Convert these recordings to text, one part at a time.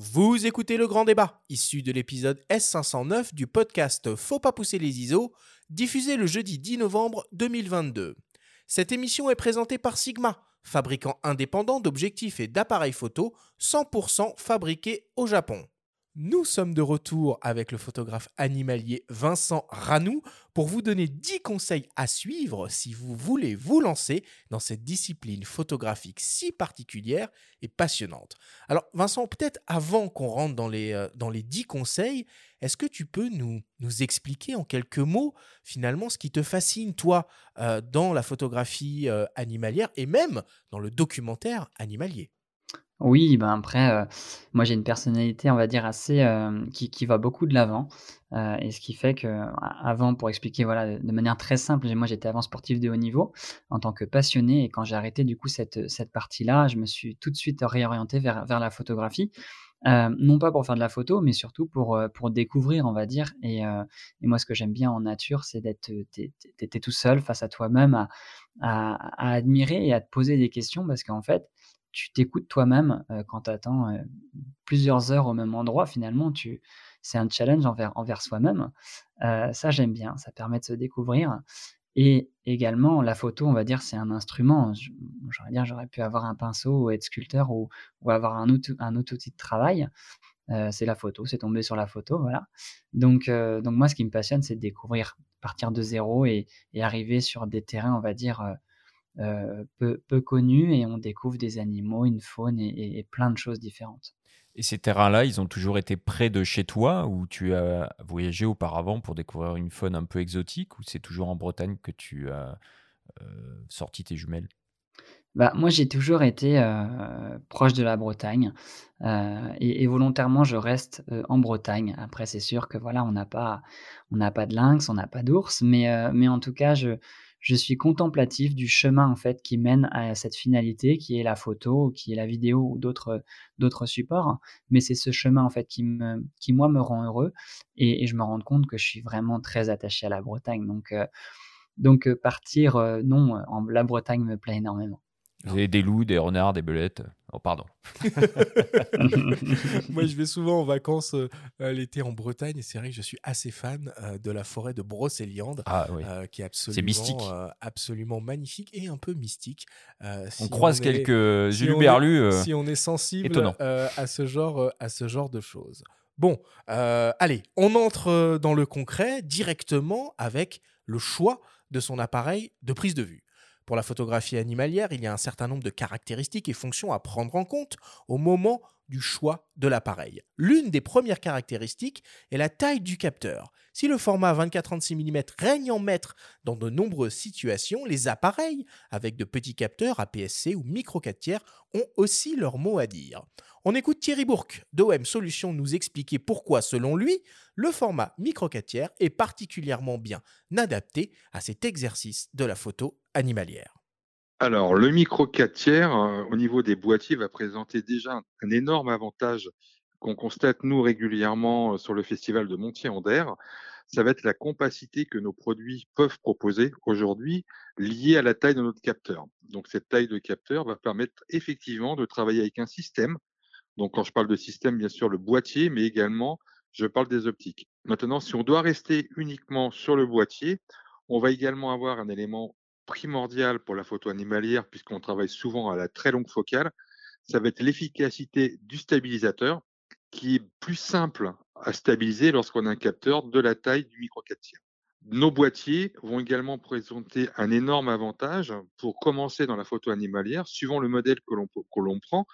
Vous écoutez le grand débat, issu de l'épisode S509 du podcast Faut pas pousser les ISO, diffusé le jeudi 10 novembre 2022. Cette émission est présentée par Sigma, fabricant indépendant d'objectifs et d'appareils photo 100% fabriqués au Japon. Nous sommes de retour avec le photographe animalier Vincent Ranou pour vous donner 10 conseils à suivre si vous voulez vous lancer dans cette discipline photographique si particulière et passionnante. Alors Vincent, peut-être avant qu'on rentre dans les, euh, dans les 10 conseils, est-ce que tu peux nous, nous expliquer en quelques mots finalement ce qui te fascine toi euh, dans la photographie euh, animalière et même dans le documentaire animalier? Oui, ben, après, heu, moi j'ai une personnalité, on va dire assez, hem, qui qui va beaucoup de l'avant, heu et ce qui fait qu'avant pour expliquer, voilà, de manière très simple, moi j'étais avant sportif de haut niveau en tant que passionné et quand j'ai arrêté du coup cette, cette partie-là, je me suis tout de suite réorienté vers vers la photographie. Non pas pour faire de la photo, mais surtout pour, pour découvrir, on va dire et et moi ce que j'aime bien en nature, c'est d'être, tout seul face à toi-même à à à admirer et à te poser des questions parce qu'en fait tu t'écoutes toi-même, heu, quand tu attends, plusieurs heures au même endroit finalement tu c'est un challenge envers soi-même. Heu, ça j'aime bien, ça permet de se découvrir et également la photo, on va dire, c'est un instrument. J'aurais j'aurais pu avoir un pinceau ou être sculpteur ou avoir un un autre outil de travail. C'est la photo, c'est tomber sur la photo, voilà. Donc donc moi ce qui me passionne, c'est de découvrir, partir de zéro et arriver sur des terrains, on va dire, euh, peu, peu connus et on découvre des animaux, une faune et, plein de choses différentes. Et ces terrains-là, ils ont toujours été près de chez toi ou tu as voyagé auparavant pour découvrir une faune un peu exotique ou c'est toujours en Bretagne que tu as euh, sorti tes jumelles? Bah, moi, j'ai toujours été euh, proche de la Bretagne et, volontairement, je reste en Bretagne. Après, c'est sûr que voilà, on n'a pas, on n'a pas de lynx, on n'a pas d'ours, mais, mais en tout cas, je, je suis contemplatif du chemin en fait qui mène à cette finalité qui est la photo, qui est la vidéo ou d'autres d'autres supports. Mais c'est ce chemin en fait qui me qui moi me rend heureux et, je me rends compte que je suis vraiment très attaché à la Bretagne. Donc euh, donc euh, partir euh, non en la Bretagne me plaît énormément. Vous avez des loups, des renards, des belettes. Oh, pardon. Moi, je vais souvent en vacances euh, l'été en Bretagne et c'est vrai que je suis assez fan euh, de la forêt de Brocéliande, ah, oui. Euh, qui est absolument, absolument magnifique et un peu mystique. on croise quelques si Berlu. si on est sensible à, ce genre, à ce genre de choses. Bon, allez, on entre dans le concret directement avec le choix de son appareil de prise de vue. Pour la photographie animalière, il y a un certain nombre de caractéristiques et fonctions à prendre en compte au moment du choix de l'appareil. L'une des premières caractéristiques est la taille du capteur. Si le format 24-36 mm règne en maître dans de nombreuses situations, les appareils avec de petits capteurs APS-C ou micro 4 tiers ont aussi leur mot à dire. On écoute Thierry Bourque d'OM Solutions nous expliquer pourquoi, selon lui, le format micro 4 tiers est particulièrement bien adapté à cet exercice de la photo animalière. Alors, le micro 4 tiers, euh, au niveau des boîtiers, va présenter déjà un, énorme avantage qu'on constate, nous, régulièrement euh, sur le festival de Montier-en-Der. Ça va être la compacité que nos produits peuvent proposer aujourd'hui liée à la taille de notre capteur. Donc, cette taille de capteur va permettre effectivement de travailler avec un système. Donc, quand je parle de système, bien sûr, le boîtier, mais également, je parle des optiques. Maintenant, si on doit rester uniquement sur le boîtier, on va également avoir un élément primordial pour la photo animalière, puisqu'on travaille souvent à la très longue focale, ça va être l'efficacité du stabilisateur, qui est plus simple à stabiliser lorsqu'on a un capteur de la taille du micro 4 tiers. Nos boîtiers vont également présenter un énorme avantage pour commencer dans la photo animalière. Suivant le modèle que l'on prend,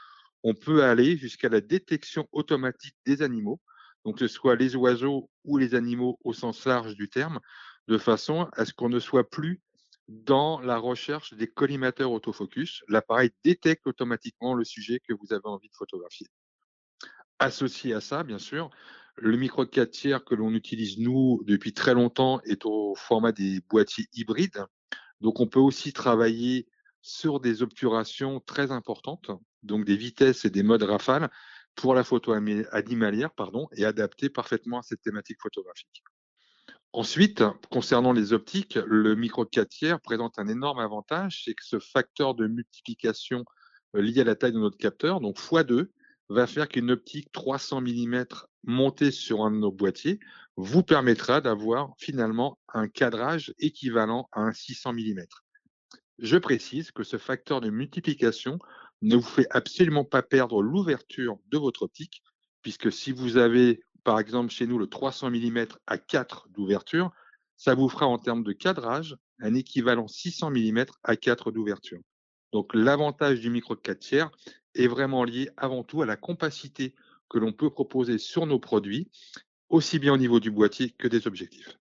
on peut aller jusqu'à la détection automatique des animaux, donc que ce soit les oiseaux ou les animaux au sens large du terme, de façon à ce qu'on ne soit plus dans la recherche des collimateurs autofocus. L'appareil détecte automatiquement le sujet que vous avez envie de photographier. Associé à ça, bien sûr, le micro 4 tiers que l'on utilise nous depuis très longtemps est au format des boîtiers hybrides. Donc on peut aussi travailler sur des obturations très importantes, donc des vitesses et des modes rafales pour la photo animalière pardon, et adapté parfaitement à cette thématique photographique. Ensuite, concernant les optiques, le micro 4 tiers présente un énorme avantage, c'est que ce facteur de multiplication euh, lié à la taille de notre capteur, donc x2, va faire qu'une optique 300 mm montée sur un de nos boîtiers vous permettra d'avoir finalement un cadrage équivalent à un 600 mm. Je précise que ce facteur de multiplication ne vous fait absolument pas perdre l'ouverture de votre optique, puisque si vous avez, par exemple, chez nous, le 300 mm à 4 d'ouverture, ça vous fera en termes de cadrage un équivalent 600 mm à 4 d'ouverture. Donc l'avantage du micro de 4 tiers est vraiment lié avant tout à la compacité que l'on peut proposer sur nos produits, aussi bien au niveau du boîtier que des objectifs.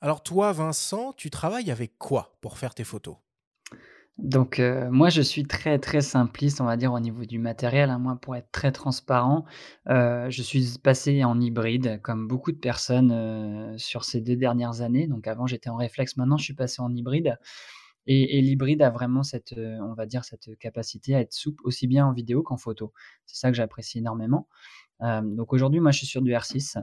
Alors toi, Vincent, tu travailles avec quoi pour faire tes photos? Donc, euh, moi, je suis très, très simpliste, on va dire, au niveau du matériel, hein. Moi, pour être très transparent, euh, je suis passé en hybride, comme beaucoup de personnes, euh, sur ces deux dernières années. Donc avant, j'étais en réflexe, maintenant, je suis passé en hybride et l'hybride a vraiment cette, on va dire, cette capacité à être souple, aussi bien en vidéo qu'en photo. C'est ça que j'apprécie énormément. donc aujourd'hui, moi, je suis sur du R6,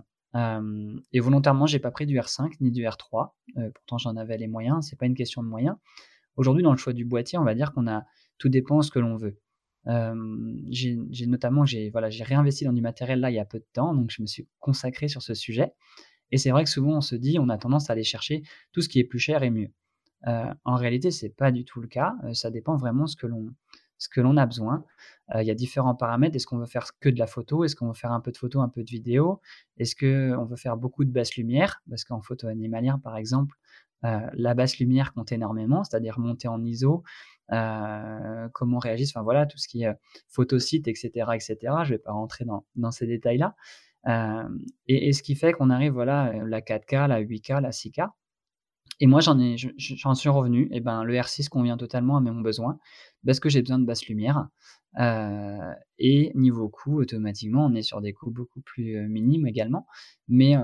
et volontairement, j'ai pas pris du R5 ni du R3, pourtant j'en avais les moyens, c'est pas une question de moyens. Aujourd'hui, dans le choix du boîtier, on va dire qu'on a tout dépend de ce que l'on veut. j'ai notamment j'ai voilà, j'ai réinvesti dans du matériel là il y a peu de temps, donc je me suis consacré sur ce sujet. Et c'est vrai que souvent on se dit, on a tendance à aller chercher tout ce qui est plus cher et mieux. en réalité, c'est pas du tout le cas. ça dépend vraiment ce que l'on ce que l'on a besoin. il y a différents paramètres. Est-ce qu'on veut faire que de la photo? Est-ce qu'on veut faire un peu de photo, un peu de vidéo? Est-ce qu'on veut faire beaucoup de basse lumière? Parce qu'en photo animalière, par exemple, euh, la basse lumière compte énormément, c'est-à-dire monter en ISO, euh, comment réagissent, enfin voilà, tout ce qui est photosite, etc., etc. Je vais pas rentrer dans, ces détails-là. Euh, et, ce qui fait qu'on arrive, voilà, la 4K, la 8K, la 6K. Et moi, j'en suis revenu. Et ben, le R6 convient totalement à mes besoins parce que j'ai besoin de basse lumière. Euh, et niveau coût, automatiquement, on est sur des coûts beaucoup plus minimes également. Mais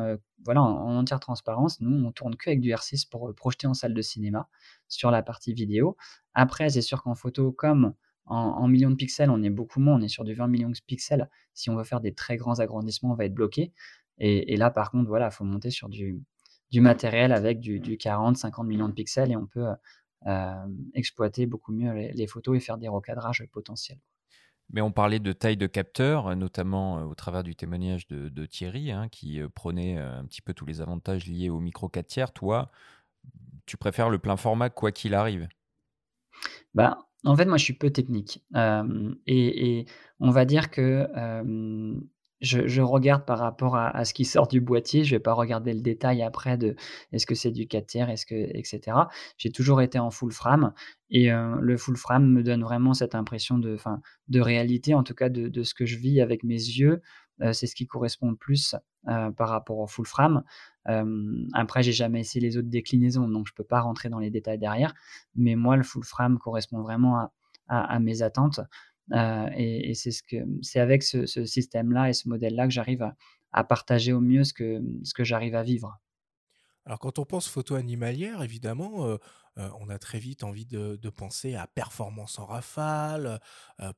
voilà, en, entière transparence, nous, on tourne que avec du R6 pour projeter en salle de cinéma sur la partie vidéo. Après, c'est sûr qu'en photo, comme en, millions de pixels, on est beaucoup moins, on est sur du 20 millions de pixels. Si on veut faire des très grands agrandissements, on va être bloqué. Et, là, par contre, voilà, il faut monter sur du, du matériel avec du, 40, 50 millions de pixels et on peut exploiter beaucoup mieux les, photos et faire des recadrages potentiels. Mais on parlait de taille de capteur, notamment euh, au travers du témoignage de, Thierry, hein, qui euh, prenait euh, un petit peu tous les avantages liés au micro 4 tiers. Toi, tu préfères le plein format quoi qu'il arrive? Bah, En fait, moi, je suis peu technique. et, on va dire que je, regarde par rapport à, ce qui sort du boîtier. Je vais pas regarder le détail après de est-ce que c'est du 4 tiers, est-ce que, etc. J'ai toujours été en full frame et euh, le full frame me donne vraiment cette impression de, fin, de réalité, en tout cas de, ce que je vis avec mes yeux. Euh, c'est ce qui correspond le plus euh, par rapport au full frame. après, j'ai jamais essayé les autres déclinaisons, donc je peux pas rentrer dans les détails derrière. Mais moi, le full frame correspond vraiment à mes attentes. Euh, et, c'est avec ce, système-là et ce modèle-là que j'arrive à, partager au mieux ce que, j'arrive à vivre. Alors quand on pense photo animalière, évidemment, euh, euh, on a très vite envie de, penser à performance en rafale,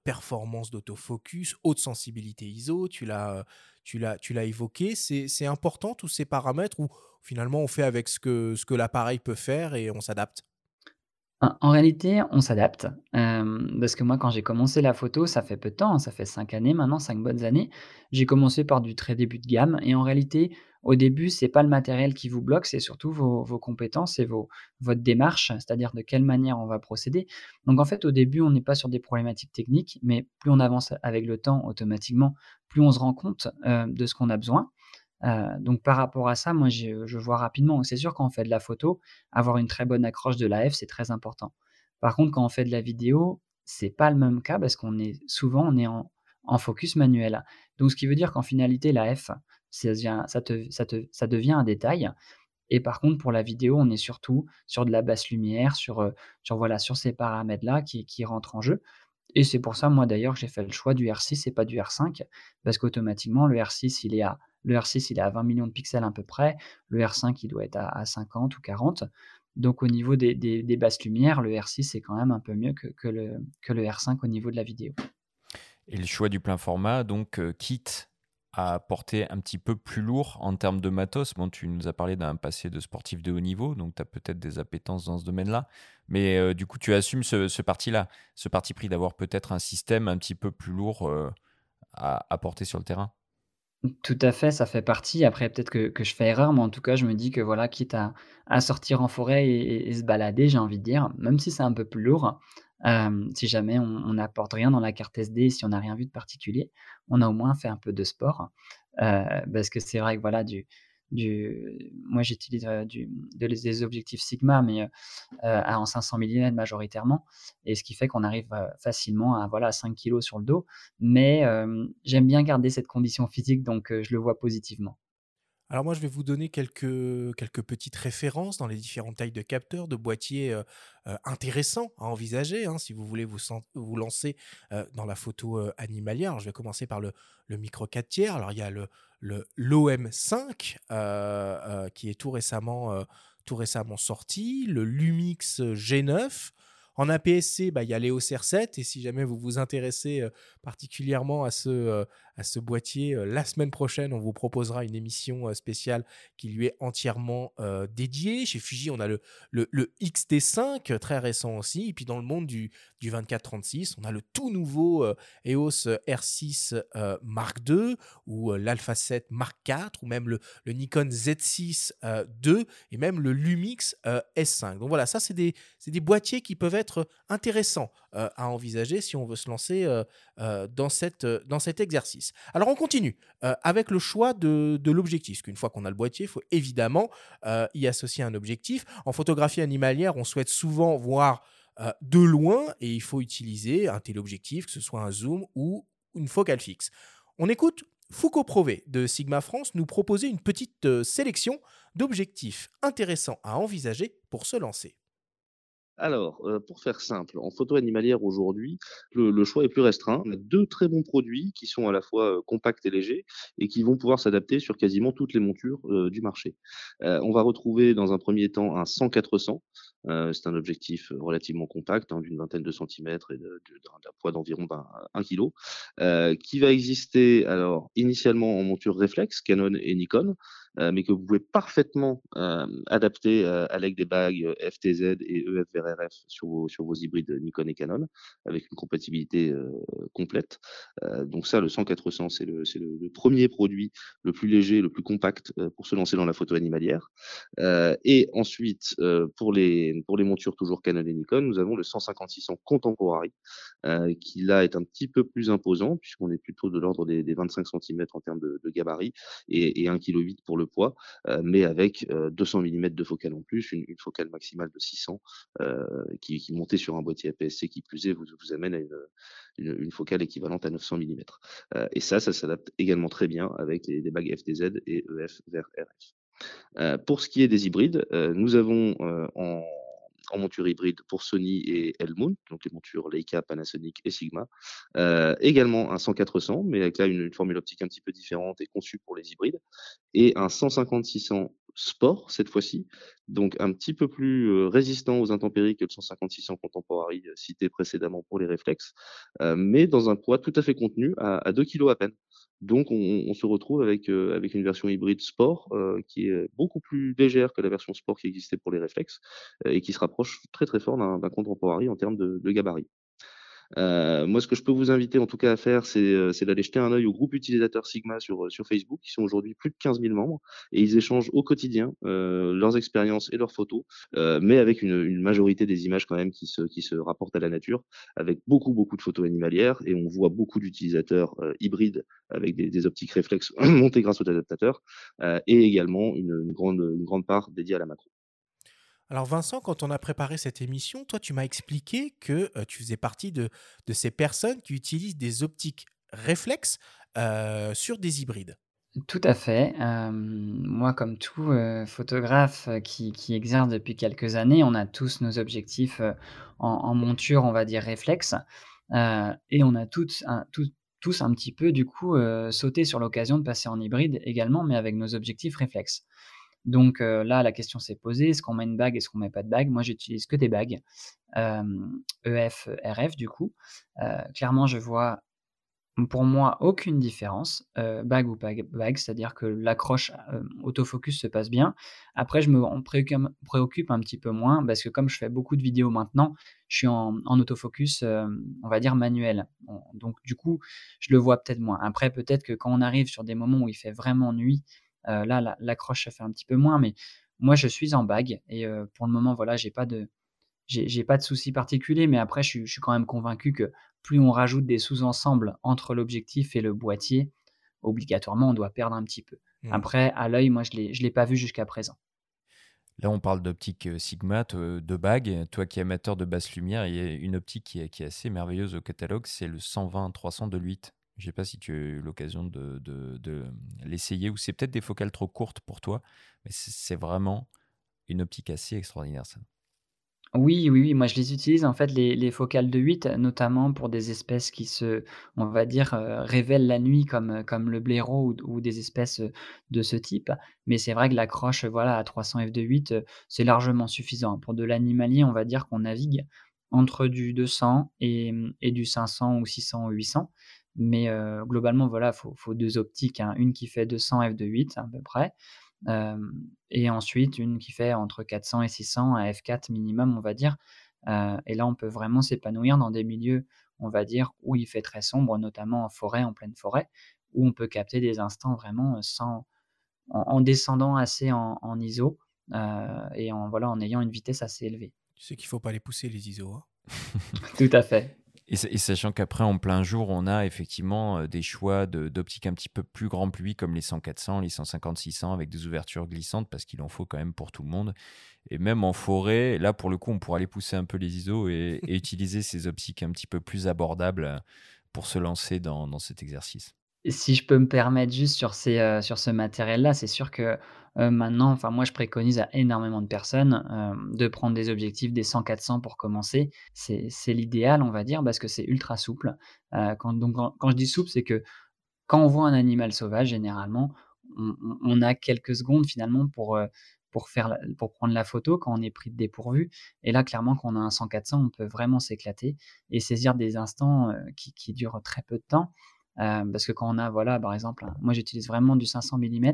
performance d'autofocus, haute sensibilité ISO, tu l'as, évoqué. C'est, important tous ces paramètres où finalement on fait avec ce que l'appareil peut faire et on s'adapte? En réalité, on s'adapte, parce que moi, quand j'ai commencé la photo, ça fait peu de temps, hein, ça fait 5 années maintenant, 5 bonnes années. J'ai commencé par du très début de gamme et en réalité, au début, c'est pas le matériel qui vous bloque, c'est surtout vos compétences et votre démarche, c'est-à-dire de quelle manière on va procéder. Donc en fait, au début, on n'est pas sur des problématiques techniques, mais plus on avance avec le temps, automatiquement, plus on se rend compte, de ce qu'on a besoin. Euh, donc par rapport à ça, moi je, vois rapidement. C'est sûr quand on fait de la photo, avoir une très bonne accroche de la F, c'est très important. Par contre, quand on fait de la vidéo, c'est pas le même cas parce qu'on est souvent on est en, focus manuel. Donc ce qui veut dire qu'en finalité, la F, ça devient un détail. Et par contre, pour la vidéo, on est surtout sur de la basse lumière, sur, euh, sur, voilà, sur ces paramètres-là qui, qui rentrent en jeu. Et c'est pour ça, moi d'ailleurs, j'ai fait le choix du R6 et pas du R5, parce qu'automatiquement, le R6, il est à le R6, il est à 20 millions de pixels à peu près. Le R5, il doit être à, 50 ou 40. Donc au niveau des, basses lumières, le R6 est quand même un peu mieux que, le, R5 au niveau de la vidéo. Et le choix du plein format, donc euh, quitte à porter un petit peu plus lourd en termes de matos. Bon, tu nous as parlé d'un passé de sportif de haut niveau, donc tu as peut-être des appétences dans ce domaine-là. Mais euh, du coup, tu assumes ce, parti-là, ce parti pris d'avoir peut-être un système un petit peu plus lourd euh, à, porter sur le terrain? Tout à fait, ça fait partie. Après, peut-être que, je fais erreur, mais en tout cas, je me dis que voilà, quitte à, à sortir en forêt et- et se balader, j'ai envie de dire, même si c'est un peu plus lourd, si jamais on n'apporte rien dans la carte SD, si on n'a rien vu de particulier, on a au moins fait un peu de sport. Parce que c'est vrai que voilà, moi j'utilise des objectifs Sigma, mais en 500 millimètres majoritairement, et ce qui fait qu'on arrive facilement à voilà 5 kilos sur le dos. Mais j'aime bien garder cette condition physique, donc je le vois positivement. Alors moi, je vais vous donner quelques, quelques petites références dans les différentes tailles de capteurs, de boîtiers euh, euh, intéressants à envisager hein, si vous voulez vous, vous lancer euh, dans la photo animalière. Alors, je vais commencer par le, le micro 4 tiers. Alors il y a le, le, l'OM5 euh, euh, qui est tout récemment, tout récemment sorti, le Lumix G9. En APS-C, bah, il y a l'EOS R7 et si jamais vous vous intéressez particulièrement à ce, à ce boîtier. La semaine prochaine, on vous proposera une émission spéciale qui lui est entièrement dédiée. Chez Fuji, on a le, le, le XT5, euh, très récent aussi. Et puis dans le monde du, du 24-36, on a le tout nouveau EOS R6 euh, Mark II ou l'Alpha 7 Mark IV ou même le, Nikon Z6 euh, II et même le Lumix euh, S5. Donc voilà, ça c'est des, des boîtiers qui peuvent être intéressants à envisager si on veut se lancer dans, cette, dans cet exercice. Alors on continue euh, avec le choix de, l'objectif, qu'une fois qu'on a le boîtier, il faut évidemment euh, y associer un objectif. En photographie animalière, on souhaite souvent voir euh, de loin et il faut utiliser un téléobjectif, que ce soit un zoom ou une focale fixe. On écoute Foucault Prové de Sigma France nous proposer une petite sélection d'objectifs intéressants à envisager pour se lancer. Alors, heu, pour faire simple, en photo animalière aujourd'hui, le choix est plus restreint. On a 2 très bons produits qui sont à la fois, heu, compacts et légers et qui vont pouvoir s'adapter sur quasiment toutes les montures, heu, du marché. On va retrouver dans un premier temps un 100-400, heu, c'est un objectif, relativement compact, hein, d'une vingtaine de centimètres et d'un poids d'environ ben, 1 kilogramme, heu, qui va exister alors initialement en monture réflexe, Canon et Nikon, mais que vous pouvez parfaitement, hem, adapter, heu, avec des bagues, FTZ et EF vers RF sur vos sur vos hybrides Nikon et Canon, avec une compatibilité, complète. Donc ça, le 100-400, c'est le le le 1 produit le plus léger, le plus compact, pour se lancer dans la photo animalière. Et ensuite, pour les pour les montures toujours Canon et Nikon, nous avons le 150-600 Contemporary, qui là est un petit peu plus imposant puisqu'on est plutôt de l'ordre des des 25 centimètres en termes de de gabarit et et 1,8 kg pour le poids, mais avec, heu, 200 millimètres de focale en plus, une focale maximale de 600, heu, qui qui montée sur un boîtier APS-C qui plus est, vous amène à une, focale équivalente à 900 millimètres. Heu et ça, ça s'adapte également très bien avec les bagues FTZ et EF vers RF. Pour ce qui est des hybrides, nous avons, en en monture hybride pour Sony et L-mount, donc les montures Leica, Panasonic et Sigma. Heu, également un 100-400, mais avec là une formule optique un petit peu différente et conçue pour les hybrides et un 150-600 sport cette fois-ci, donc un petit peu plus, heu, résistant aux intempéries que le 150-600 Contemporary, heu, cité précédemment pour les réflexes, mais dans un poids tout à fait contenu à à 2 kilogrammes à peine. Donc on se retrouve avec, heu, avec une version hybride sport, heu, qui est beaucoup plus légère que la version sport qui existait pour les réflexes, heu, et qui se rapproche très, très fort d'un Contemporary en termes de gabarit. Heu, moi, ce que je peux vous inviter en tout cas à faire, c'est, c'est d'aller jeter un œil au groupe utilisateur Sigma sur, heu, sur Facebook. Ils sont aujourd'hui plus de 15 000 membres et ils échangent au quotidien, heu, leurs expériences et leurs photos, heu, mais avec une une majorité des images quand même qui se qui se rapportent à la nature, avec beaucoup, beaucoup de photos animalières et on voit beaucoup d'utilisateurs, heu, hybrides avec des des optiques réflexes montées grâce aux adaptateurs, et également une une grande, une grande part dédiée à la macro. Alors Vincent, quand on a préparé cette émission, toi tu m'as expliqué que euh, tu faisais partie de, ces personnes qui utilisent des optiques réflexes euh, sur des hybrides. Tout à fait. Moi, comme tout, heu, photographe, qui exerce depuis quelques années, on a tous nos objectifs, en monture, on va dire réflexe, et on a tous un petit peu, du coup, sauté sur l'occasion de passer en hybride également, mais avec nos objectifs réflexes. Donc heu, là, la question s'est posée, est-ce qu'on met une bague, est-ce qu'on met pas de bague? Moi, j'utilise que des bagues, EF, RF du coup. Heu, clairement, je vois pour moi, aucune différence, heu, bague ou pas bague, c'est-à-dire que l'accroche, autofocus se passe bien. Après je me préoccupe un petit peu moins parce que comme je fais beaucoup de vidéos maintenant, je suis en autofocus, on va dire manuel. donc du coup, je le vois peut-être moins. Après peut-être que quand on arrive sur des moments où il fait vraiment nuit, heu, là, l'accroche se fait un petit peu moins, mais moi je suis en bague et heu, pour le moment, voilà, j'ai pas de j'ai pas de souci particulier, mais après je suis quand même convaincu que plus on rajoute des sous-ensembles entre l'objectif et le boîtier, obligatoirement, on doit perdre un petit peu. Mmh. Après, à l'œil, moi, je ne l'ai pas vu jusqu'à présent. Là, on parle d'optique euh, Sigma, de bague. Toi qui es amateur de basse lumière, il y a une optique qui est, assez merveilleuse au catalogue, c'est le 120-300 de l'8. Je ne sais pas si tu as eu l'occasion de, l'essayer ou c'est peut-être des focales trop courtes pour toi, mais c'est vraiment une optique assez extraordinaire, ça. Oui, oui, moi je les utilise en fait les les focales de 8, notamment pour des espèces qui se on va dire, heu, révèlent la nuit comme, comme le blaireau ou des espèces, de ce type. Mais c'est vrai que l'accroche, voilà, à 300 f de 8, c'est largement suffisant. Pour de l'animalier, on va dire qu'on navigue entre du 200 et mmh et du 500 ou 600 ou 800. Mais, globalement, voilà, faut faut 2 optiques, hein, une qui fait 200 f de 8 à peu près et ensuite une qui fait entre 400 et 600 à f4 minimum, on va dire. et là, on peut vraiment s'épanouir dans des milieux, on va dire, où il fait très sombre, notamment en forêt, en pleine forêt, où on peut capter des instants vraiment sans, en, descendant assez en, ISO et en, voilà, en ayant une vitesse assez élevée. Tu sais qu'il ne faut pas les pousser, les ISO. Hein. Tout à fait. Et, sachant qu'après, en plein jour, on a effectivement euh, des choix d'optiques un petit peu plus grand public, comme les 100-400, les 150-600, avec des ouvertures glissantes, parce qu'il en faut quand même pour tout le monde. Et même en forêt, là, pour le coup, on pourra aller pousser un peu les ISO et, utiliser ces optiques un petit peu plus abordables euh, pour se lancer dans, dans cet exercice. Si je peux me permettre juste sur, ces, euh, sur ce matériel-là, c'est sûr que euh, maintenant, enfin moi je préconise à énormément de personnes euh, de prendre des objectifs des 100-400 pour commencer. C'est l'idéal, on va dire, parce que c'est ultra souple. Quand, donc quand, je dis souple, c'est que quand on voit un animal sauvage, généralement, on, a quelques secondes finalement pour, pour, faire pour prendre la photo quand on est pris de dépourvu. Et là, clairement, quand on a un 100-400, on peut vraiment s'éclater et saisir des instants qui, durent très peu de temps. Parce que quand on a, voilà, par exemple, moi j'utilise vraiment du 500 mm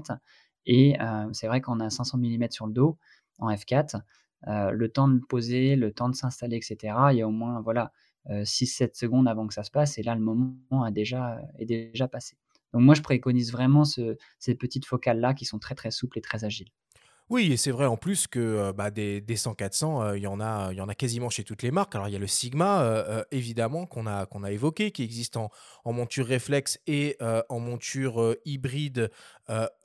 et c'est vrai qu'on a 500 mm sur le dos en F4, le temps de poser, le temps de s'installer, etc. Il y a au moins voilà 6-7 secondes avant que ça se passe. Et là, le moment a déjà, est déjà passé. Donc moi, je préconise vraiment ces petites focales-là qui sont très très souples et très agiles. Oui, et c'est vrai en plus que bah, des, des 100-400, il y, en a, quasiment chez toutes les marques. Alors il y a le Sigma, évidemment, qu'on a, évoqué, qui existe en monture réflexe et en monture hybride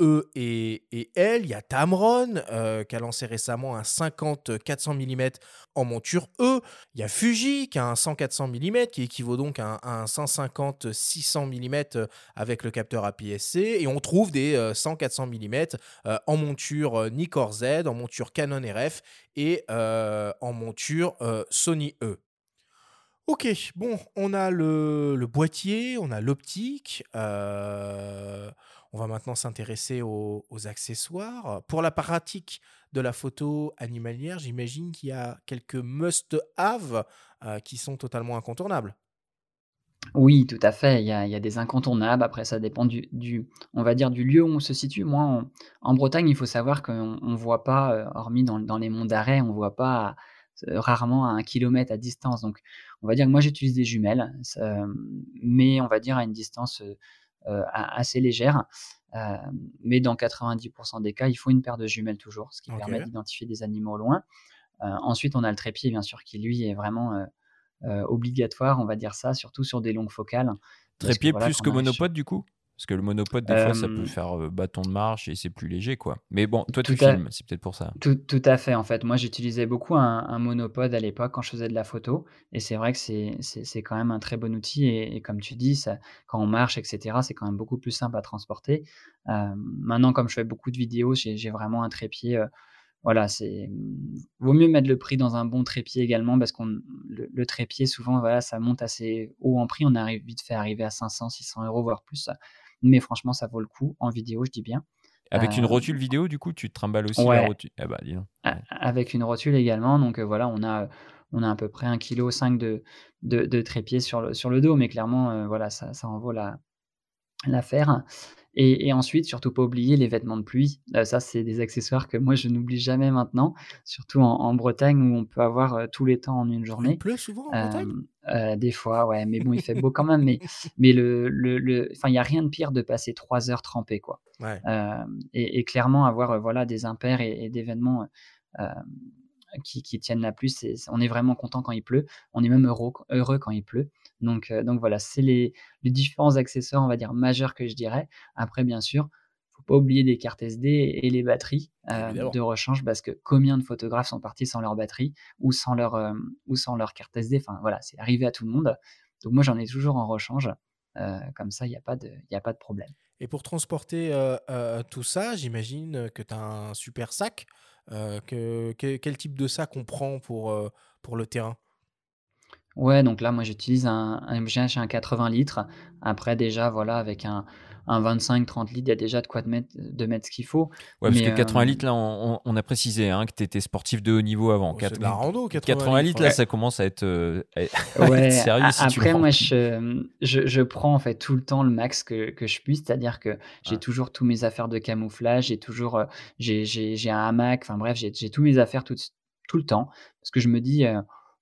E et, L. Il y a Tamron, qui a lancé récemment un 50-400 mm en monture E. Il y a Fuji, qui a un 100-400 mm, qui équivaut donc à un, 150-600 mm avec le capteur APS-C. Et on trouve des 100-400 mm en monture Nikon Z, en monture Canon RF et euh, en monture euh, Sony E. Ok, bon, on a le, boîtier, on a l'optique. Euh, on va maintenant s'intéresser aux, accessoires. Pour la pratique de la photo animalière, j'imagine qu'il y a quelques must-have qui sont totalement incontournables. Oui, tout à fait. Il y a, des incontournables. Après, ça dépend du, on va dire, du lieu où on se situe. Moi, en, Bretagne, il faut savoir qu'on ne voit pas, euh, hormis dans, les monts d'arrêt, on ne voit pas euh, rarement à un kilomètre à distance. Donc, on va dire que moi, j'utilise des jumelles, mais on va dire à une distance euh, assez légère. mais dans 90% des cas, il faut une paire de jumelles toujours, ce qui permet d'identifier des animaux au loin. ensuite, on a le trépied, bien sûr, qui lui est vraiment euh, obligatoire, on va dire ça, surtout sur des longues focales. Trépied plus que monopode du coup? Parce que le monopode, des fois, ça peut faire euh, bâton de marche et c'est plus léger, quoi. Mais bon, toi, tu filmes, c'est peut-être pour ça. Tout, à fait, en fait. Moi, j'utilisais beaucoup un, monopode à l'époque quand je faisais de la photo. Et c'est vrai que c'est quand même un très bon outil. Et, comme tu dis, ça, quand on marche, etc., c'est quand même beaucoup plus simple à transporter. Euh, maintenant, comme je fais beaucoup de vidéos, j'ai vraiment un trépied voilà, c'est vaut mieux mettre le prix dans un bon trépied également parce qu'on le, trépied souvent voilà ça monte assez haut en prix, on arrive vite fait arriver à 500, 600 euros voire plus, mais franchement ça vaut le coup en vidéo je dis bien. Avec une euh, rotule vidéo du coup tu te trimbales aussi la rotule. Ah bah, Avec une rotule également donc euh, voilà on a on a à peu près 1,5 kg de, de, de trépied sur le, sur le dos, mais clairement, voilà, ça, ça en vaut la, l'affaire. Et, ensuite, surtout pas oublier les vêtements de pluie. Euh, ça, c'est des accessoires que moi, je n'oublie jamais maintenant, surtout en, Bretagne où on peut avoir euh, tous les temps en une journée. Il pleut souvent en Bretagne? euh, Des fois, ouais, mais bon, il fait beau quand même. Mais, mais le, le, il n'y a rien de pire de passer trois heures trempé, quoi. Et, clairement, avoir voilà, des impairs et, et des vêtements qui, tiennent la pluie, on est vraiment content quand il pleut. On est même heureux, heureux quand il pleut. Donc, euh, donc voilà, c'est les, différents accessoires, on va dire, majeurs que je dirais. Après, bien sûr, faut pas oublier des cartes SD et les batteries euh, de rechange parce que combien de photographes sont partis sans leur batterie ou sans leur, euh, ou sans leur carte SD Enfin voilà, c'est arrivé à tout le monde. Donc moi, j'en ai toujours en rechange. comme ça, il n'y a, pas de, a pas de problème. Et pour transporter tout ça, j'imagine que tu as un super sac. Que, quel type de sac on prend pour, pour le terrain? Ouais, donc là, moi, j'utilise un, un, un 80 litres. Après, déjà, voilà, avec un, un 25-30 litres, il y a déjà de quoi de mettre, de mettre ce qu'il faut. Ouais, parce que 80 euh, litres, là, on, a précisé hein, que tu étais sportif de haut niveau avant. Oh, c'est la rando, 80, litres, là, ça commence à être, euh, sérieux. Si après, moi, je, je, prends en fait tout le temps le max que, que je puisse, c'est-à-dire que j'ai toujours tous mes affaires de camouflage, j'ai toujours, euh, j'ai un hamac, enfin bref, j'ai tous mes affaires tout, tout le temps, parce que je me dis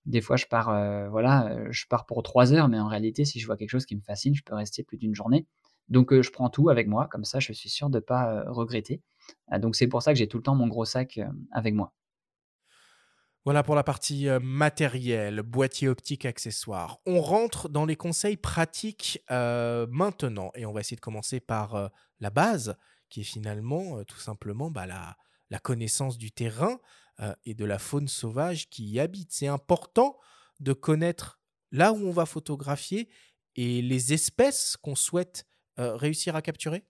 des fois, je pars, voilà, je pars pour trois heures, mais en réalité, si je vois quelque chose qui me fascine, je peux rester plus d'une journée. Donc, je prends tout avec moi, comme ça, je suis sûr de ne pas regretter. Ah, donc, c'est pour ça que j'ai tout le temps mon gros sac avec moi. Voilà pour la partie matérielle, boîtier optique, accessoires. On rentre dans les conseils pratiques maintenant et on va essayer de commencer par la base, qui est finalement tout simplement bah, la, la connaissance du terrain. Euh, et de la faune sauvage qui y habite. C'est important de connaître là où on va photographier et les espèces qu'on souhaite euh, réussir à capturer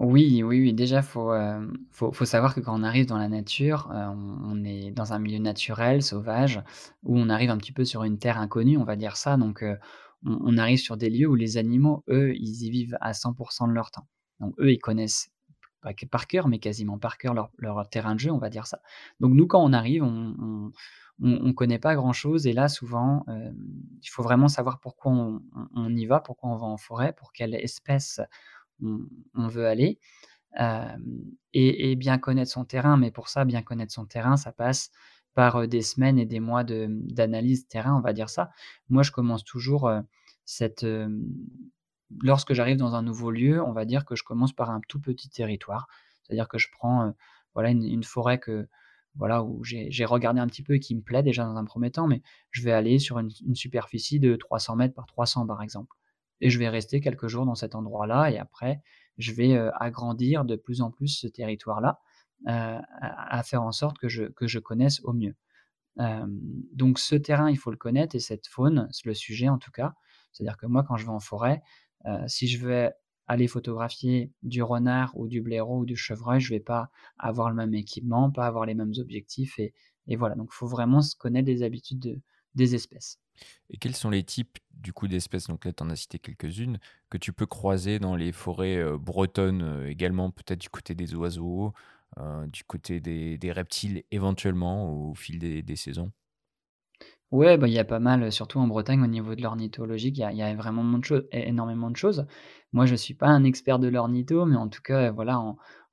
oui, oui, oui. Déjà, il euh, faut, faut, savoir que quand on arrive dans la nature, on, est dans un milieu naturel, sauvage, où on arrive un petit peu sur une terre inconnue, on va dire ça. Donc, on, on, arrive sur des lieux où les animaux, eux, ils y vivent à 100% de leur temps. Donc, eux, ils connaissent pas par cœur, mais quasiment par cœur leur, terrain de jeu, on va dire ça. Donc nous, quand on arrive, on ne connaît pas grand-chose, et là, souvent, euh, il faut vraiment savoir pourquoi on, y va, pourquoi on va en forêt, pour quelle espèce on, veut aller, euh, et, bien connaître son terrain. Mais pour ça, bien connaître son terrain, ça passe par euh, des semaines et des mois d'analyse terrain, on va dire ça. Moi, je commence toujours cette lorsque j'arrive dans un nouveau lieu, on va dire que je commence par un tout petit territoire. C'est-à-dire que je prends euh, voilà, une, forêt que, voilà, où j'ai regardé un petit peu et qui me plaît déjà dans un premier temps, mais je vais aller sur une, superficie de 300 mètres par 300 par exemple. Et je vais rester quelques jours dans cet endroit-là et après, je vais euh, agrandir de plus en plus ce territoire-là euh, à, faire en sorte que je, que je connaisse au mieux. donc ce terrain, il faut le connaître et cette faune, le sujet en tout cas. C'est-à-dire que moi, quand je vais en forêt, euh, si je vais aller photographier du renard ou du blaireau ou du chevreuil, je ne vais pas avoir le même équipement, pas avoir les mêmes objectifs. Et, voilà, donc il faut vraiment se connaître des habitudes des espèces. Et quels sont les types du coup d'espèces? Donc là, tu en as cité quelques-unes que tu peux croiser dans les forêts euh, bretonnes euh, également, peut-être du côté des oiseaux, du côté des, reptiles éventuellement au fil des saisons? Ouais, bah, il y a pas mal, surtout en Bretagne, au niveau de l'ornithologie, il y a, vraiment de choses, énormément de choses. Moi, je suis pas un expert de l'ornitho, mais en tout cas, voilà,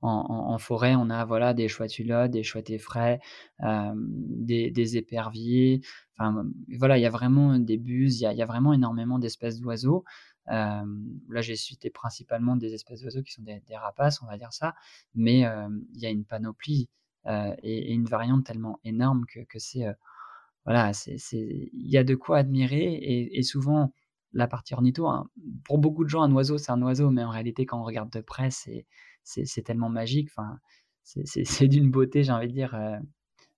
en, forêt, on a voilà des chouettes hulottes, des chouettes effraies, euh, des, éperviers. Enfin, voilà, il y a vraiment des buses, il y a, vraiment énormément d'espèces d'oiseaux. Euh, là, j'ai cité principalement des espèces d'oiseaux qui sont des, rapaces, on va dire ça, mais euh, il y a une panoplie et, et, une variante tellement énorme que c'est voilà, il y a de quoi admirer et, souvent la partie ornitho, hein, pour beaucoup de gens, un oiseau, c'est un oiseau, mais en réalité, quand on regarde de près, c'est, tellement magique. C'est, d'une beauté, j'ai envie de dire, euh,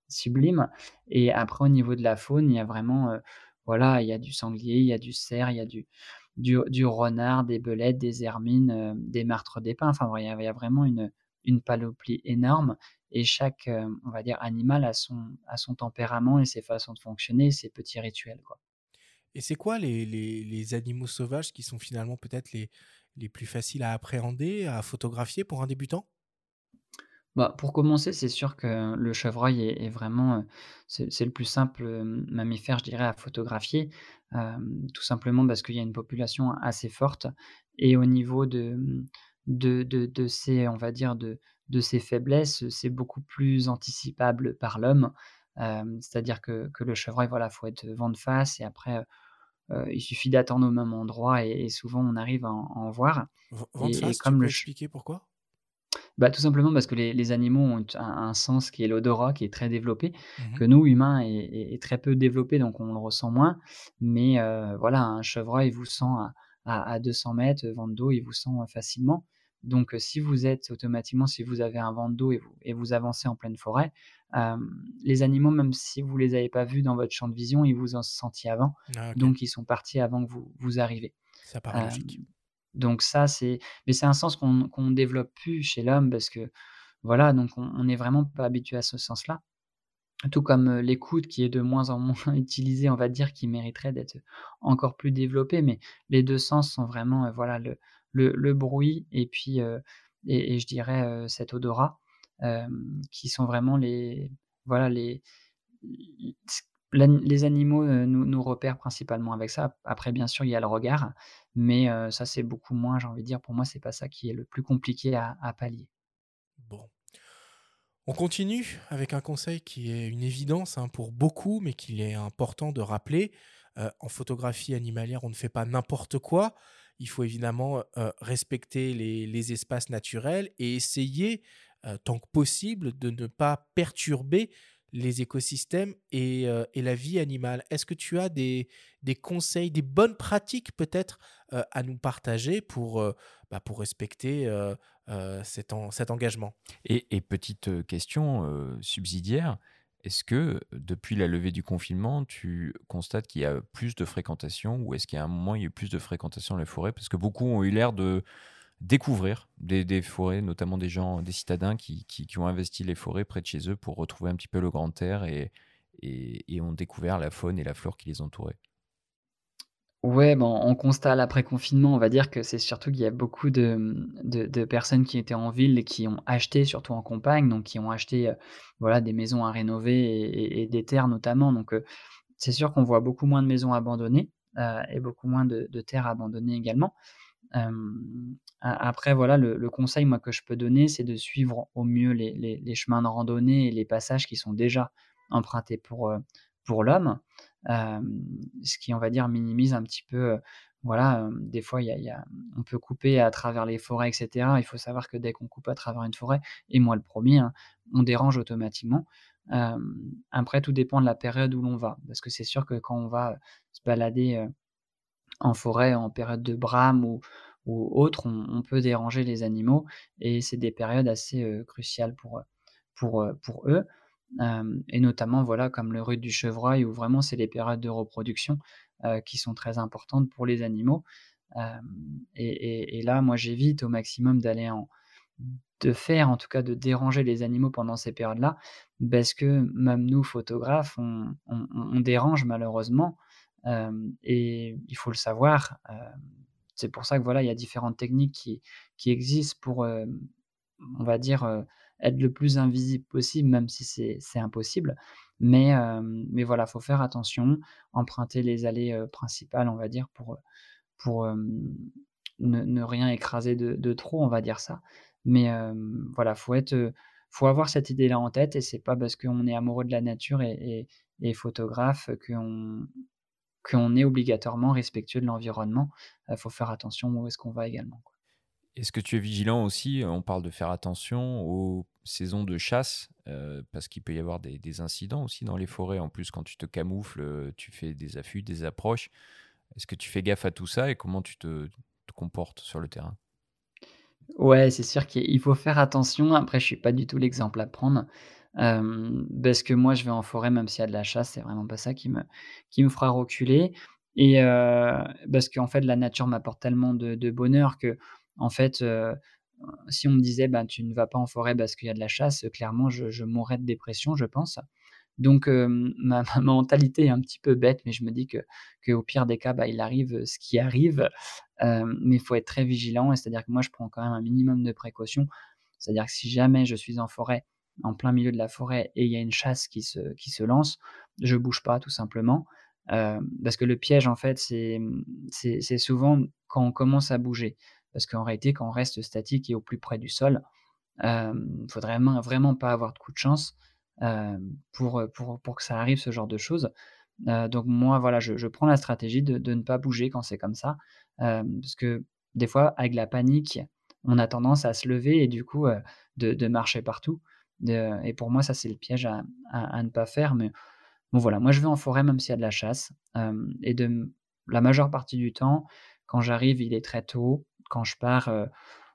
sublime. Et après, au niveau de la faune, il y a vraiment, euh, voilà, il y a du sanglier, il y a du cerf, il y a du, du, renard, des belettes, des hermines, euh, des martres d'épins. Enfin, il y, a, il y a vraiment une, une panoplie énorme et chaque, euh, on va dire, animal a son, a son tempérament et ses façons de fonctionner, ses petits rituels. Quoi. Et c'est quoi les, les, les, animaux sauvages qui sont finalement peut-être les, les plus faciles à appréhender, à photographier pour un débutant? Bah, pour commencer, c'est sûr que le chevreuil est est vraiment, heu, c'est le plus simple, hem, mammifère, je dirais, à photographier, tout simplement parce qu'il y a une population assez forte et au niveau de, de de de ses on va dire, de de ses faiblesses, c'est beaucoup plus anticipable par l'homme. C'est-à-dire que que le chevreuil, voilà, faut être vent de face et après, il suffit d'attendre au même endroit et et souvent on arrive à en à en voir vent de et face, tu comme peux le ch expliquer pourquoi? Bah, tout simplement parce que les les animaux ont un un sens qui est l'odorat, qui est très développé, Mmh que nous, humains, est est est très peu développé, donc on le ressent moins. Mais voilà, un chevreuil vous sent à à à 200 mètres, vent de dos, il vous sent, facilement. Donc heu, si vous êtes automatiquement, si vous avez un vent de dos et vous et vous avancez en pleine forêt, les animaux, même si vous les avez pas vus dans votre champ de vision, ils vous ont senti avant, Ah donc ils sont partis avant que vous vous arriviez. ça paraît Hem, logique. donc ça, c'est mais c'est un sens qu'on qu'on développe plus chez l'homme parce que, voilà, donc on n'est vraiment pas habitué à ce sens-là. Tout comme, heu, l'écoute qui est de moins en moins utilisée, on va dire, qui mériterait d'être encore plus développée, mais les 2 sens sont vraiment, heu, voilà, le le bruit et puis, heu et je dirais, heu, cet odorat, qui sont vraiment les voilà, les les animaux, heu, nous repèrent principalement avec ça. Après, bien sûr, il y a le regard, mais ça, c'est beaucoup moins, j'ai envie de dire, pour moi, c'est pas ça qui est le plus compliqué à pallier. Bon. On continue avec un conseil qui est une évidence, hein, pour beaucoup, mais qu'il est important de rappeler. En photographie animalière, on ne fait pas n'importe quoi. Il faut évidemment, respecter les espaces naturels et essayer, tant que possible, de ne pas perturber les écosystèmes et la vie animale. Est-ce que tu as des des conseils, des bonnes pratiques peut-être, à nous partager pour, bah, pour respecter, cet en cet engagement? Et, et petite question subsidiaire, est-ce que depuis la levée du confinement, tu constates qu'il y a plus de fréquentation ou est-ce qu'il y a un moment, il y a eu plus de fréquentation dans les forêts? Parce que beaucoup ont eu l'air de découvrir des, forêts, notamment des gens, des citadins qui, qui, qui ont investi les forêts près de chez eux pour retrouver un petit peu le grand air et, et, et ont découvert la faune et la flore qui les entourait. Ouais, bon, en constat à l'après-confinement, on va dire que c'est surtout qu'il y a beaucoup de, de personnes qui étaient en ville et qui ont acheté, surtout en campagne, donc qui ont acheté, heu, voilà, des maisons à rénover et des terres notamment, donc heu, c'est sûr qu'on voit beaucoup moins de maisons abandonnées, heu et beaucoup moins de terres abandonnées également. Après voilà, le conseil, moi, que je peux donner, c'est de suivre au mieux les les les chemins de randonnée et les passages qui sont déjà empruntés pour, pour l'homme. Ce qui, on va dire, minimise un petit peu, voilà, des fois, y a on peut couper à travers les forêts et cetera. Il faut savoir que dès qu'on coupe à travers une forêt et moi le premier hein, on dérange automatiquement. Après tout dépend de la période où l'on va. Parce que c'est sûr que quand on va, se balader, en forêt, en période de brame ou autre, on peut déranger les animaux et c'est des périodes assez, cruciales pour eux. Et notamment, voilà, comme le rut du chevreuil où vraiment c'est les périodes de reproduction, qui sont très importantes pour les animaux. Et là, moi, j'évite au maximum d'aller en de faire, en tout cas, de déranger les animaux pendant ces périodes-là, parce que même nous, photographes, on dérange malheureusement, et il faut le savoir, c'est pour ça que, voilà, il y a différentes techniques qui qui existent pour, on va dire, être le plus invisible possible, même si c'est impossible. Mais hem, mais voilà, faut faire attention, emprunter les allées, heu, principales, on va dire, pour, pour, hem, ne rien écraser de trop, on va dire ça. Mais hem, voilà, faut faut avoir cette idée-là en tête et c'est pas parce qu'on est amoureux de la nature et et photographe qu'on qu'on est obligatoirement respectueux de l'environnement. Il faut faire attention où est-ce qu'on va également. Est-ce que tu es vigilant aussi? On parle de faire attention aux saisons de chasse, parce qu'il peut y avoir des incidents aussi dans les forêts. En plus, quand tu te camoufles, tu fais des affûts, des approches. Est-ce que tu fais gaffe à tout ça et comment tu te te comportes sur le terrain? Ouais, c'est sûr qu'il il faut faire attention. Après, je suis pas du tout l'exemple à prendre, parce que moi, je vais en forêt, même s'il y a de la chasse, c'est vraiment pas ça qui me qui me fera reculer et parce qu'en fait, la nature m'apporte tellement de bonheur qu'en fait, si on me disait: «Ben, tu ne vas pas en forêt parce qu'il y a de la chasse», clairement, je mourrais de dépression, je pense. Donc ma mentalité est un petit peu bête, mais je me dis que qu'au pire des cas, bah, il arrive, ce qui arrive, mais il faut être très vigilant c'est-à-dire que moi, je prends quand même un minimum de précautions. C'est-à-dire que si jamais je suis en forêt, en plein milieu de la forêt et il y a une chasse qui se qui se lance, je bouge pas tout simplement, parce que le piège en fait c'est souvent quand on commence à bouger. Parce qu'en réalité quand on reste statique et au plus près du sol, hem, faudrait vraiment vraiment pas avoir de coup de chance, hem, pour, pour pour que ça arrive ce genre de choses. Heu, donc moi voilà, je prends la stratégie de de ne pas bouger quand c'est comme ça, parce que des fois avec la panique, on a tendance à se lever et du coup, de marcher partout. Et pour moi ça c'est le piège à à ne pas faire mais bon voilà, moi je vais en forêt même s'il y a de la chasse, et de la majeure partie du temps, quand j'arrive, il est très tôt. Quand je pars, heu,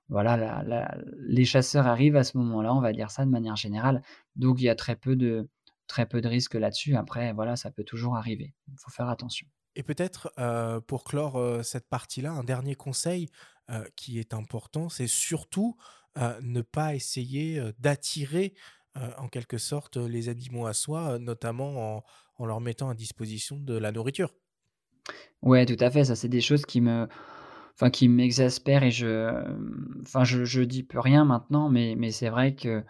voilà, la la les chasseurs arrivent à ce moment-là, on va dire ça de manière générale. Donc il y a très peu de très peu de risques là-dessus. Après voilà, ça peut toujours arriver. Il faut faire attention. Et peut-être, heu, pour clore, heu, cette partie-là, un dernier conseil, qui est important, c'est surtout, ne pas essayer, d'attirer, en quelque sorte, les animaux à soi, notamment en en leur mettant à disposition de la nourriture. Ouais, tout à fait, ça c'est des choses qui me enfin qui m'exaspèrent et je, enfin je dis plus rien maintenant, mais mais c'est vrai que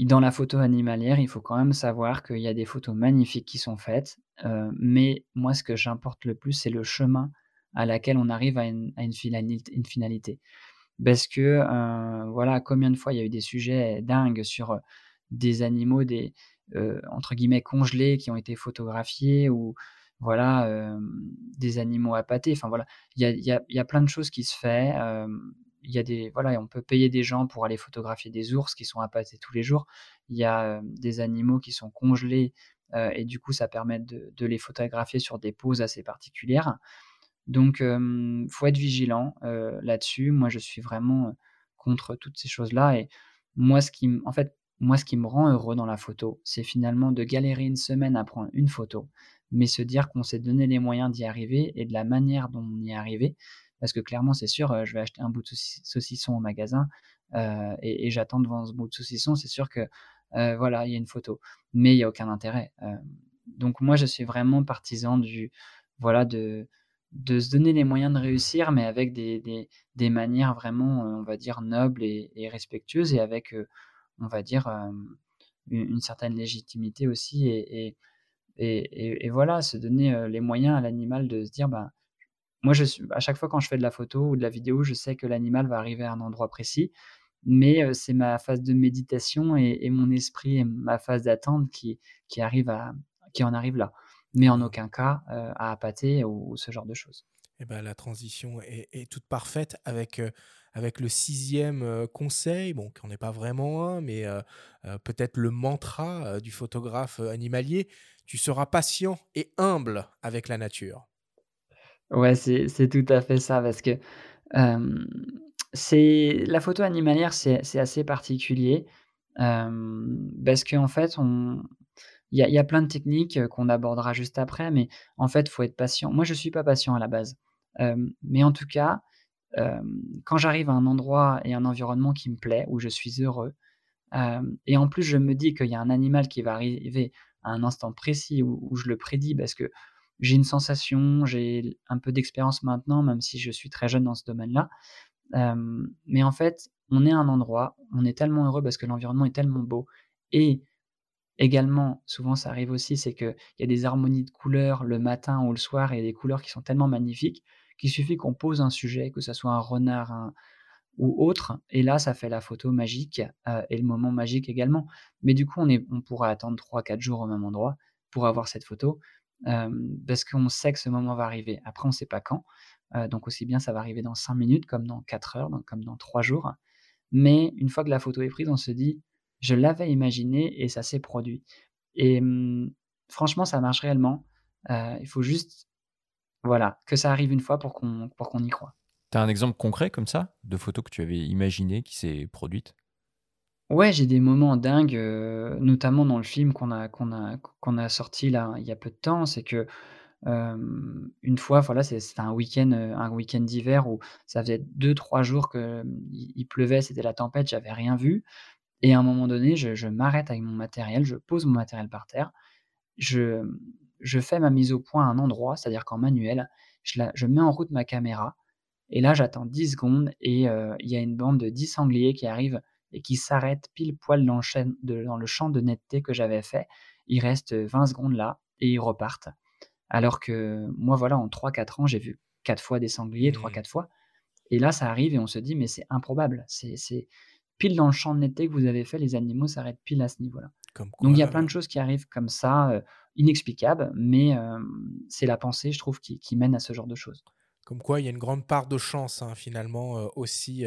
dans la photo animalière, il faut quand même savoir qu'il y a des photos magnifiques qui sont faites, heu, mais moi ce que j'importe le plus, c'est le chemin à laquelle on arrive à une finalité. Parce que, heu, voilà, combien de fois il y a eu des sujets dingues sur, heu, des animaux, des, entre guillemets «congelés» qui ont été photographiés ou voilà, des animaux appâtés. Enfin voilà, il y a il y a il y a plein de choses qui se fait, il y a des voilà, on peut payer des gens pour aller photographier des ours qui sont appâtés tous les jours. Il y a, des animaux qui sont congelés, et du coup ça permet de de les photographier sur des poses assez particulières. Donc hem, faut être vigilant, là-dessus. Moi, je suis vraiment, contre toutes ces choses-là et moi, ce qui en fait, moi, ce qui me rend heureux dans la photo, c'est finalement de galérer une semaine à prendre une photo, mais se dire qu'on s'est donné les moyens d'y arriver et de la manière dont on y est arrivé. Parce que clairement, c'est sûr, heu, je vais acheter un bout de saucis saucisson au magasin, heu et j'attends devant ce bout de saucisson, c'est sûr que, heu, voilà, il y a une photo, mais il y a aucun intérêt. Donc moi, je suis vraiment partisan du voilà, de de se donner les moyens de réussir, mais avec des des manières vraiment, on va dire nobles et et respectueuses et avec, on va dire, une certaine légitimité aussi et et voilà, se donner, heu, les moyens à l'animal de se dire: «Ben, moi je suis» à chaque fois quand je fais de la photo ou de la vidéo, je sais que l'animal va arriver à un endroit précis, mais heu, c'est ma phase de méditation et mon esprit et ma phase d'attente qui qui qui en arrive là, mais en aucun cas, heu, à appâter ou ce genre de choses. Et bah, la transition est toute parfaite avec, avec le 6e, heu, conseil, bon, qui en est pas vraiment un, mais peut-être le mantra, du photographe, animalier: «Tu seras patient et humble avec la nature». Ouais, c'est tout à fait ça parce que, c'est la photo animalière, c'est assez particulier, hem, parce qu'en fait, il y a plein de techniques, heu, qu'on abordera juste après, mais en fait, faut être patient. Moi, je suis pas patient à la base, mais en tout cas, quand j'arrive à un endroit et un environnement qui me plaît, où je suis heureux, et en plus, je me dis qu'il y a un animal qui va arriver un instant précis où je le prédis parce que j'ai une sensation, j'ai un peu d'expérience maintenant, même si je suis très jeune dans ce domaine-là, mais en fait, on est à un endroit, on est tellement heureux parce que l'environnement est tellement beau. Et également, souvent ça arrive aussi, c'est qu'il y a des harmonies de couleurs le matin ou le soir et des couleurs qui sont tellement magnifiques qu'il suffit qu'on pose un sujet, que ça soit un renard, un ou autre et là, ça fait la photo magique, heu et le moment magique également. Mais du coup, on est on pourrait attendre 3-4 jours au même endroit pour avoir cette photo, hem, parce qu'on sait que ce moment va arriver. Après, on sait pas quand, heu, donc aussi bien ça va arriver dans 5 minutes comme dans 4 heures, donc comme dans 3 jours. Mais une fois que la photo est prise, on se dit: «Je l'avais imaginé et ça s'est produit» et mmh, franchement, ça marche réellement, il faut juste, voilà, que ça arrive une fois pour qu'on qu'on y croie. Tu as un exemple concret comme ça, de photo que tu avais imaginée qui s'est produite? Ouais, j'ai des moments dingues, heu, notamment dans le film qu'on a a a sorti là, il y a peu de temps. C'est que, hem, une fois, voilà, c'était un week-end, heu, un week-end d'hiver où ça faisait 2-3 jours que, il il pleuvait, c'était la tempête, j'avais rien vu et à un moment donné, je je m'arrête avec mon matériel, je pose mon matériel par terre, je, je fais ma mise au point à un endroit, c'est-à-dire qu'en manuel, je la je mets en route ma caméra et là, j'attends 10 secondes et heu, il y a une bande de 10 sangliers qui arrivent et qui s'arrêtent pile poil dans le, dans le champ de netteté que j'avais fait. Ils restent 20 secondes là et ils repartent. Alors que moi, voilà, en 3-4 ans, j'ai vu 4 fois des sangliers, 3-4 mmh. fois. Et là, ça arrive et on se dit, mais c'est improbable. C'est pile dans le champ de netteté que vous avez fait, les animaux s'arrêtent pile à ce niveau-là. Donc il y a plein de choses qui arrivent comme ça, euh, inexplicables, mais euh, c'est la pensée, je trouve, qui, mène à ce genre de choses. Comme quoi, il y a une grande part de chance, hein, finalement, euh, aussi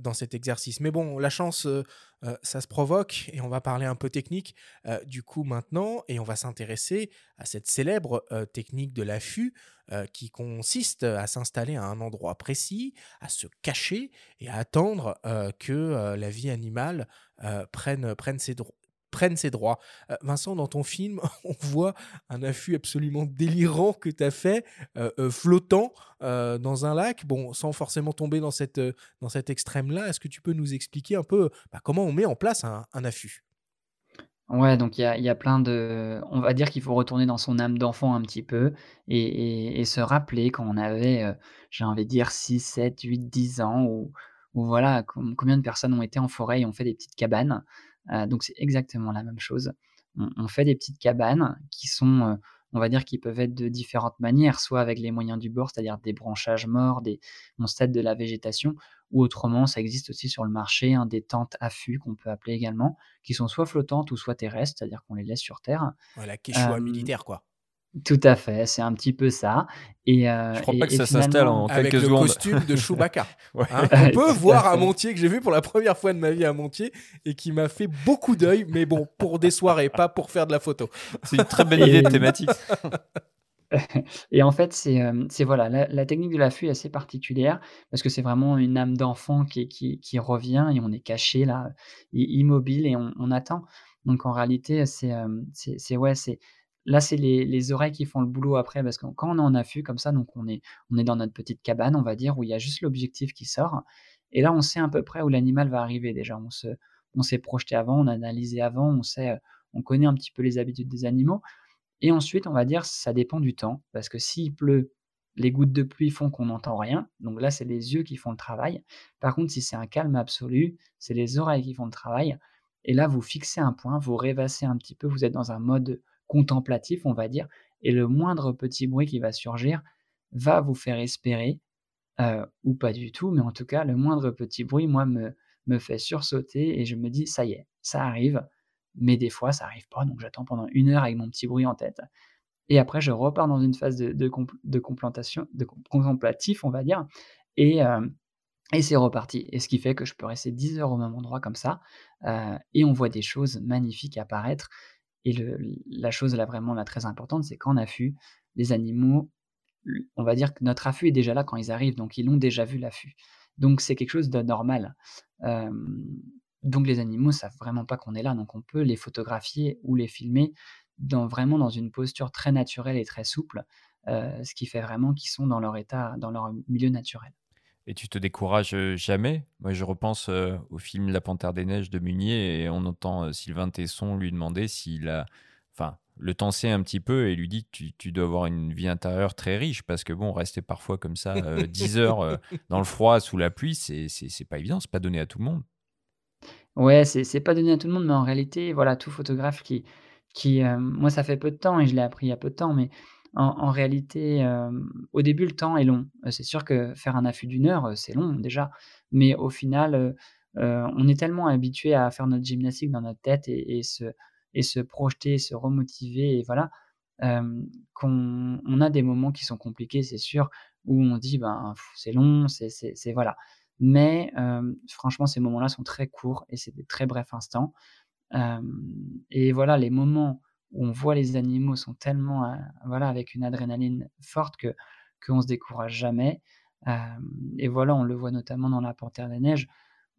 dans cet exercice. Mais bon, la chance, ça se provoque, et on va parler un peu technique du coup maintenant, et on va s'intéresser à cette célèbre technique de l'affût qui consiste à s'installer à un endroit précis, à se cacher et à attendre que la vie animale prenne, prenne ses, prennent ses droits. Euh, Vincent, dans ton film, on voit un affût absolument délirant que tu as fait, euh, euh, flottant dans un lac, bon, sans forcément tomber dans, cette, dans cet extrême-là. Est-ce que tu peux nous expliquer un peu bah, comment on met en place un, affût? Ouais, donc il y a, plein de. On va dire qu'il faut retourner dans son âme d'enfant un petit peu et, se rappeler quand on avait, j'ai envie de dire, 6, 7, 8, 10 ans, ou voilà, combien de personnes ont été en forêt et ont fait des petites cabanes. Euh, donc c'est exactement la même chose. On, fait des petites cabanes qui sont, euh, on va dire, qui peuvent être de différentes manières, soit avec les moyens du bord, c'est-à-dire des branchages morts, des stade de la végétation, ou autrement, ça existe aussi sur le marché, hein, des tentes à fût qu'on peut appeler également, qui sont soit flottantes ou soit terrestres, c'est-à-dire qu'on les laisse sur terre. Voilà, quechua militaire, quoi. Tout à fait, c'est un petit peu ça. Et, euh, je crois pas que ça s'installe en quelques avec le costume de Chewbacca. Hein, on peut voir un Montier que j'ai vu pour la première fois de ma vie à Montier et qui m'a fait beaucoup d'œil, mais bon, pour des soirées, pas pour faire de la photo. C'est une très belle idée de thématique. et en fait, c'est euh, voilà, la, technique de l'affût est assez particulière parce que c'est vraiment une âme d'enfant qui, qui, qui, revient et on est caché là, immobile et on, on attend. Donc en réalité, c'est euh, c'est ouais, c'est Là, c'est les, oreilles qui font le boulot après, parce que quand on est en affût comme ça, donc on est, dans notre petite cabane, on va dire, où il y a juste l'objectif qui sort. Et là, on sait à peu près où l'animal va arriver déjà. On se, on s'est projeté avant, on a analysé avant, on sait, on connaît un petit peu les habitudes des animaux. Et ensuite, on va dire, ça dépend du temps, parce que s'il pleut, les gouttes de pluie font qu'on n'entend rien. Donc là, c'est les yeux qui font le travail. Par contre, si c'est un calme absolu, c'est les oreilles qui font le travail. Et là, vous fixez un point, vous rêvassez un petit peu, vous êtes dans un mode contemplatif, on va dire, et le moindre petit bruit qui va surgir va vous faire espérer, euh, ou pas du tout, mais en tout cas, le moindre petit bruit, moi, me, me fait sursauter et je me dis, ça y est, ça arrive, mais des fois, ça arrive pas, donc j'attends pendant une heure avec mon petit bruit en tête. Et après, je repars dans une phase de, de, de, complantation, de contemplatif, on va dire, et, euh, et c'est reparti. Et ce qui fait que je peux rester 10 heures au même endroit comme ça, euh, et on voit des choses magnifiques apparaître. Et la chose là vraiment très importante, c'est qu'en affût, les animaux, on va dire que notre affût est déjà là quand ils arrivent, donc ils ont déjà vu l'affût. Donc c'est quelque chose de normal. donc les animaux savent vraiment pas qu'on est là, donc on peut les photographier ou les filmer dans, vraiment dans une posture très naturelle et très souple, ce qui fait vraiment qu'ils sont dans leur état, dans leur milieu naturel. Et tu te décourages jamais Moi, je repense au film La Panthère des Neiges de Munier et on entend Sylvain Tesson lui demander s'il a. Enfin, le sait un petit peu et lui dit tu, tu dois avoir une vie intérieure très riche parce que bon, rester parfois comme ça 10 heures dans le froid, sous la pluie, c'est pas évident, c'est pas donné à tout le monde. Ouais, c'est pas donné à tout le monde, mais en réalité, voilà, tout photographe qui. qui moi, ça fait peu de temps et je l'ai appris il y a peu de temps, mais en, réalité, au début, le temps est long. c'est sûr que faire un affût d'une heure, c'est long déjà, mais au final, on est tellement habitué à faire notre gymnastique dans notre tête et, se, et se projeter, se remotiver, et voilà, qu'on a des moments qui sont compliqués, c'est sûr, où on dit ben c'est long, c'est voilà. Mais franchement, ces moments-là sont très courts et c'est des très brefs instants. et voilà, les moments où on voit les animaux sont tellement, euh, voilà, avec une adrénaline forte que qu'on se décourage jamais. et voilà, on le voit notamment dans La Panthère des Neiges,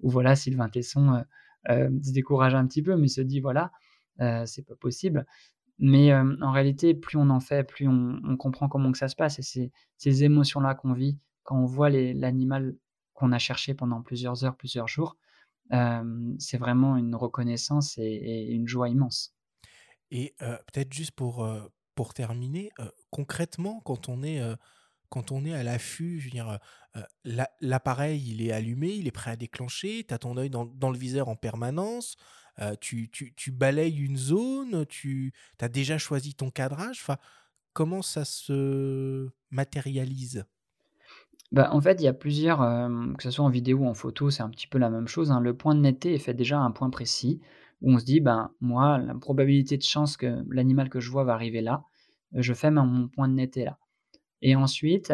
où voilà, Sylvain Tesson euh, euh, se décourage un petit peu, mais se dit voilà, c'est pas possible. Mais en réalité, plus on en fait, plus on, comprend comment que ça se passe. Et ces émotions-là qu'on vit quand on voit l'animal qu'on a cherché pendant plusieurs heures, plusieurs jours. c'est vraiment une reconnaissance et une joie immense. Et peut-être juste pour, pour terminer, concrètement, quand on est quand on est à l'affût, je veux dire, l'appareil, il est allumé, il est prêt à déclencher, tu as ton œil dans, le viseur en permanence, tu, tu, balayes une zone, tu as déjà choisi ton cadrage. Comment ça se matérialise? Bah, en fait, il y a plusieurs, que ce soit en vidéo ou en photo, c'est un petit peu la même chose, hein. Le point de netteté est fait déjà à un point précis où on se dit: «Ben, moi, la probabilité de chance que l'animal que je vois va arriver là, je fais mon point de netteté là» et ensuite,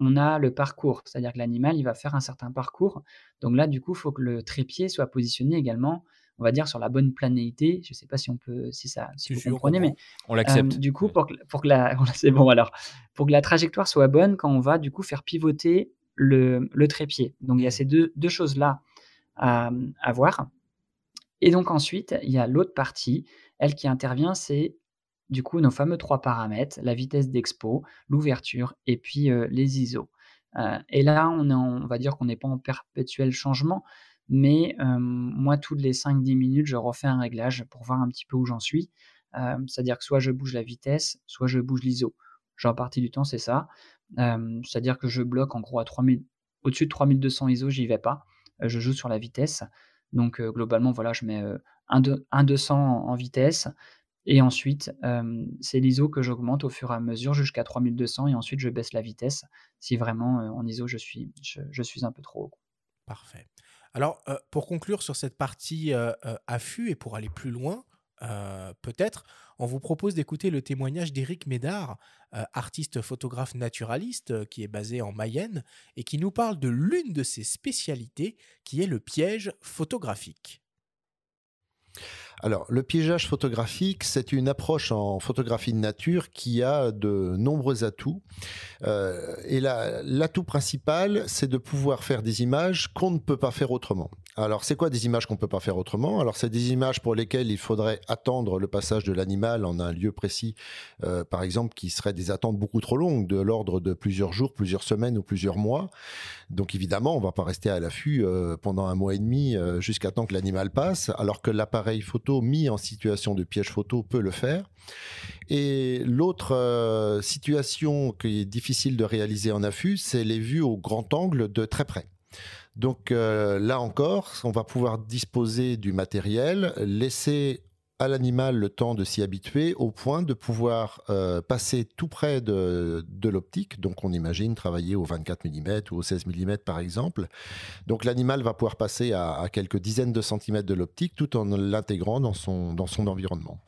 on a le parcours, c'est-à-dire que l'animal, il va faire un certain parcours. Donc là, du coup, il faut que le trépied soit positionné également, on va dire, sur la bonne planéité. Je ne sais pas si on peut, si ça, si vous comprenez, mais on l'accepte. du coup, pour que, pour que la, c'est bon alors, pour que la trajectoire soit bonne, quand on va du coup faire pivoter le, le trépied. Donc il y a mmh. ces deux, deux choses là à, à voir. Et donc ensuite, il y a l'autre partie, elle qui intervient, c'est du coup nos fameux trois paramètres, la vitesse d'expo, l'ouverture et puis les ISO. et là, on, va dire qu'on n'est pas en perpétuel changement, mais moi, toutes les 5-10 minutes, je refais un réglage pour voir un petit peu où j'en suis. C'est-à-dire que soit je bouge la vitesse, soit je bouge l'ISO. Genre, partie du temps, c'est ça. C'est-à-dire que je bloque en gros à 3000, au-dessus de 3200 ISO, j'y vais pas. je joue sur la vitesse. Donc, globalement, voilà, je mets un, 200 en vitesse, et ensuite, c'est l'ISO que j'augmente au fur et à mesure jusqu'à 3200 et ensuite je baisse la vitesse si vraiment en ISO je suis, je, suis un peu trop haut. Parfait. Alors, pour conclure sur cette partie affût et pour aller plus loin, peut-être, on vous propose d'écouter le témoignage d'Éric Médard, artiste photographe naturaliste qui est basé en Mayenne et qui nous parle de l'une de ses spécialités qui est le piège photographique. Alors, le piégeage photographique, c'est une approche en photographie de nature qui a de nombreux atouts. Euh, et l'atout principal, c'est de pouvoir faire des images qu'on ne peut pas faire autrement. Alors, c'est quoi des images qu'on ne peut pas faire autrement? Alors, c'est des images pour lesquelles il faudrait attendre le passage de l'animal en un lieu précis, euh, par exemple, qui seraient des attentes beaucoup trop longues, de l'ordre de plusieurs jours, plusieurs semaines ou plusieurs mois. Donc, évidemment, on ne va pas rester à l'affût euh, pendant un mois et demi jusqu'à temps que l'animal passe, alors que l'appareil photo mis en situation de piège photo peut le faire. Et l'autre euh, situation qui est difficile de réaliser en affût, c'est les vues au grand angle de très près. Donc euh, là encore, on va pouvoir disposer du matériel, laisser à l'animal le temps de s'y habituer au point de pouvoir euh, passer tout près de, l'optique. Donc on imagine travailler au 24 mm ou au 16 mm par exemple. Donc l'animal va pouvoir passer à, quelques dizaines de centimètres de l'optique tout en l'intégrant dans son, environnement.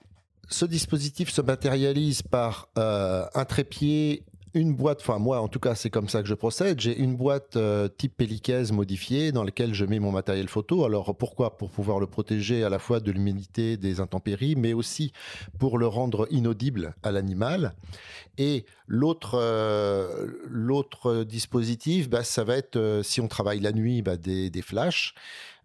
Ce dispositif se matérialise par euh, un trépied une boîte, enfin moi en tout cas c'est comme ça que je procède, j'ai une boîte euh, type pellicaise modifiée dans laquelle je mets mon matériel photo. Alors pourquoi? Pour pouvoir le protéger à la fois de l'humidité, des intempéries, mais aussi pour le rendre inaudible à l'animal. Et l'autre euh, dispositif, bah, ça va être, euh, si on travaille la nuit, bah, des, des flashs.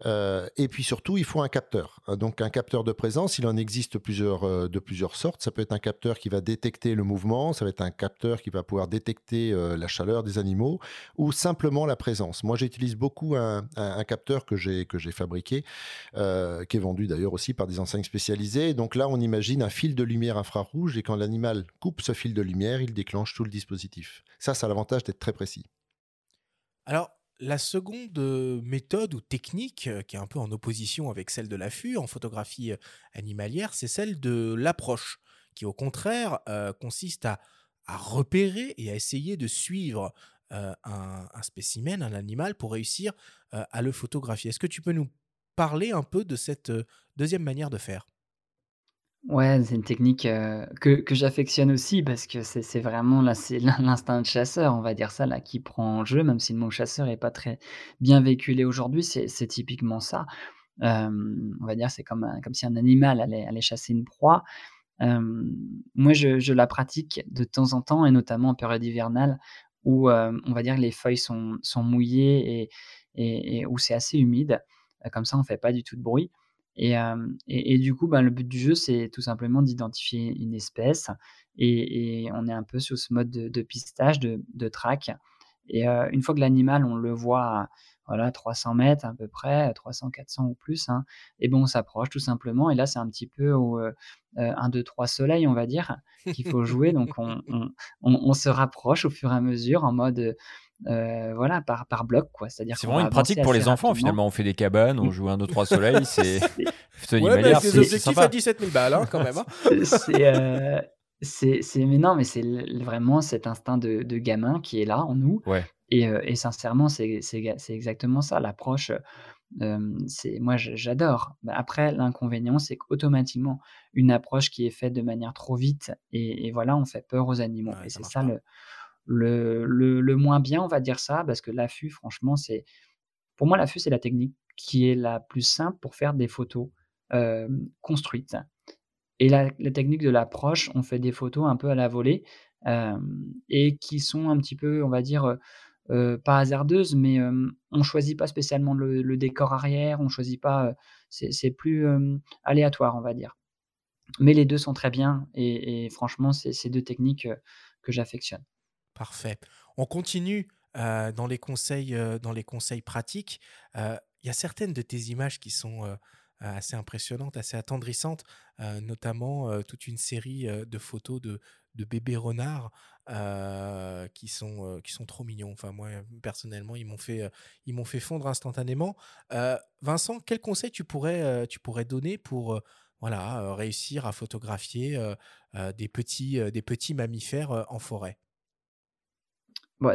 Euh, et puis surtout, il faut un capteur. Euh, donc un capteur de présence, il en existe plusieurs, euh, de plusieurs sortes. Ça peut être un capteur qui va détecter le mouvement, ça va être un capteur qui va pouvoir détecter la chaleur des animaux ou simplement la présence. Moi, j'utilise beaucoup un, capteur que j'ai que j'ai fabriqué, qui est vendu d'ailleurs aussi par des enseignes spécialisées. Donc là, on imagine un fil de lumière infrarouge et quand l'animal coupe ce fil de lumière, il déclenche tout le dispositif. Ça, ça a l'avantage d'être très précis. Alors, la seconde méthode ou technique, qui est un peu en opposition avec celle de l'affût en photographie animalière, c'est celle de l'approche, qui au contraire consiste à, repérer et à essayer de suivre un, spécimen, un animal, pour réussir à le photographier. Est-ce que tu peux nous parler un peu de cette deuxième manière de faire? Ouais, c'est une technique, que que j'affectionne aussi parce que c'est vraiment là, c'est l'instinct de chasseur, on va dire ça là, qui prend en jeu, même si le mot chasseur est pas très bien véhiculé aujourd'hui, c'est typiquement ça. on va dire, c'est comme comme si un animal allait allait chasser une proie. moi je je la pratique de temps en temps et notamment en période hivernale où, on va dire les feuilles sont sont mouillées et et où c'est assez humide. comme ça on fait pas du tout de bruit. Et, et, du coup, ben, le but du jeu, c'est tout simplement d'identifier une espèce. Et, on est un peu sur ce mode de, pistage, de, de track. Et une fois que l'animal, on le voit voilà, 300 mètres à peu près, 300, 400 ou plus. Hein, et bon, on s'approche tout simplement. Et là, c'est un petit peu au 1, 2, 3 soleils, on va dire, qu'il faut jouer. Donc, on, on, se rapproche au fur et à mesure en mode. Voilà, par, par bloc, quoi. C'est-à-dire c'est vraiment une pratique pour les enfants, finalement. On fait des cabanes, on joue 1, 2, 3 soleils. C'est. ouais, mais des objectifs à 17 000 balles, hein, quand même. Hein. c'est. C'est, mais non, mais c'est vraiment cet instinct de, de, gamin qui est là en nous. Ouais. Et, et sincèrement, c'est exactement ça. L'approche, c'est moi, j'adore. Bah, après, l'inconvénient, c'est qu'automatiquement, une approche qui est faite de manière trop vite, et, voilà, on fait peur aux animaux. et c'est ça le, le, moins bien, on va dire ça, parce que l'affût, franchement, c'est. Pour moi, l'affût, c'est la technique qui est la plus simple pour faire des photos construites. Et la, technique de l'approche, on fait des photos un peu à la volée et qui sont un petit peu, on va dire, pas hasardeuses, mais on choisit pas spécialement le, décor arrière, on choisit pas, c'est plus aléatoire, on va dire. Mais les deux sont très bien et, franchement, c'est ces deux techniques que j'affectionne. Parfait. On continue dans, les conseils, dans les conseils pratiques. Il y a certaines de tes images qui sont euh, assez impressionnante, assez attendrissante, euh, notamment euh, toute une série de photos de, bébés renards qui, sont, trop mignons. Enfin, moi, personnellement, ils m'ont fait, fondre instantanément. Vincent, quel conseil tu pourrais, donner pour réussir à photographier des petits mammifères en forêt?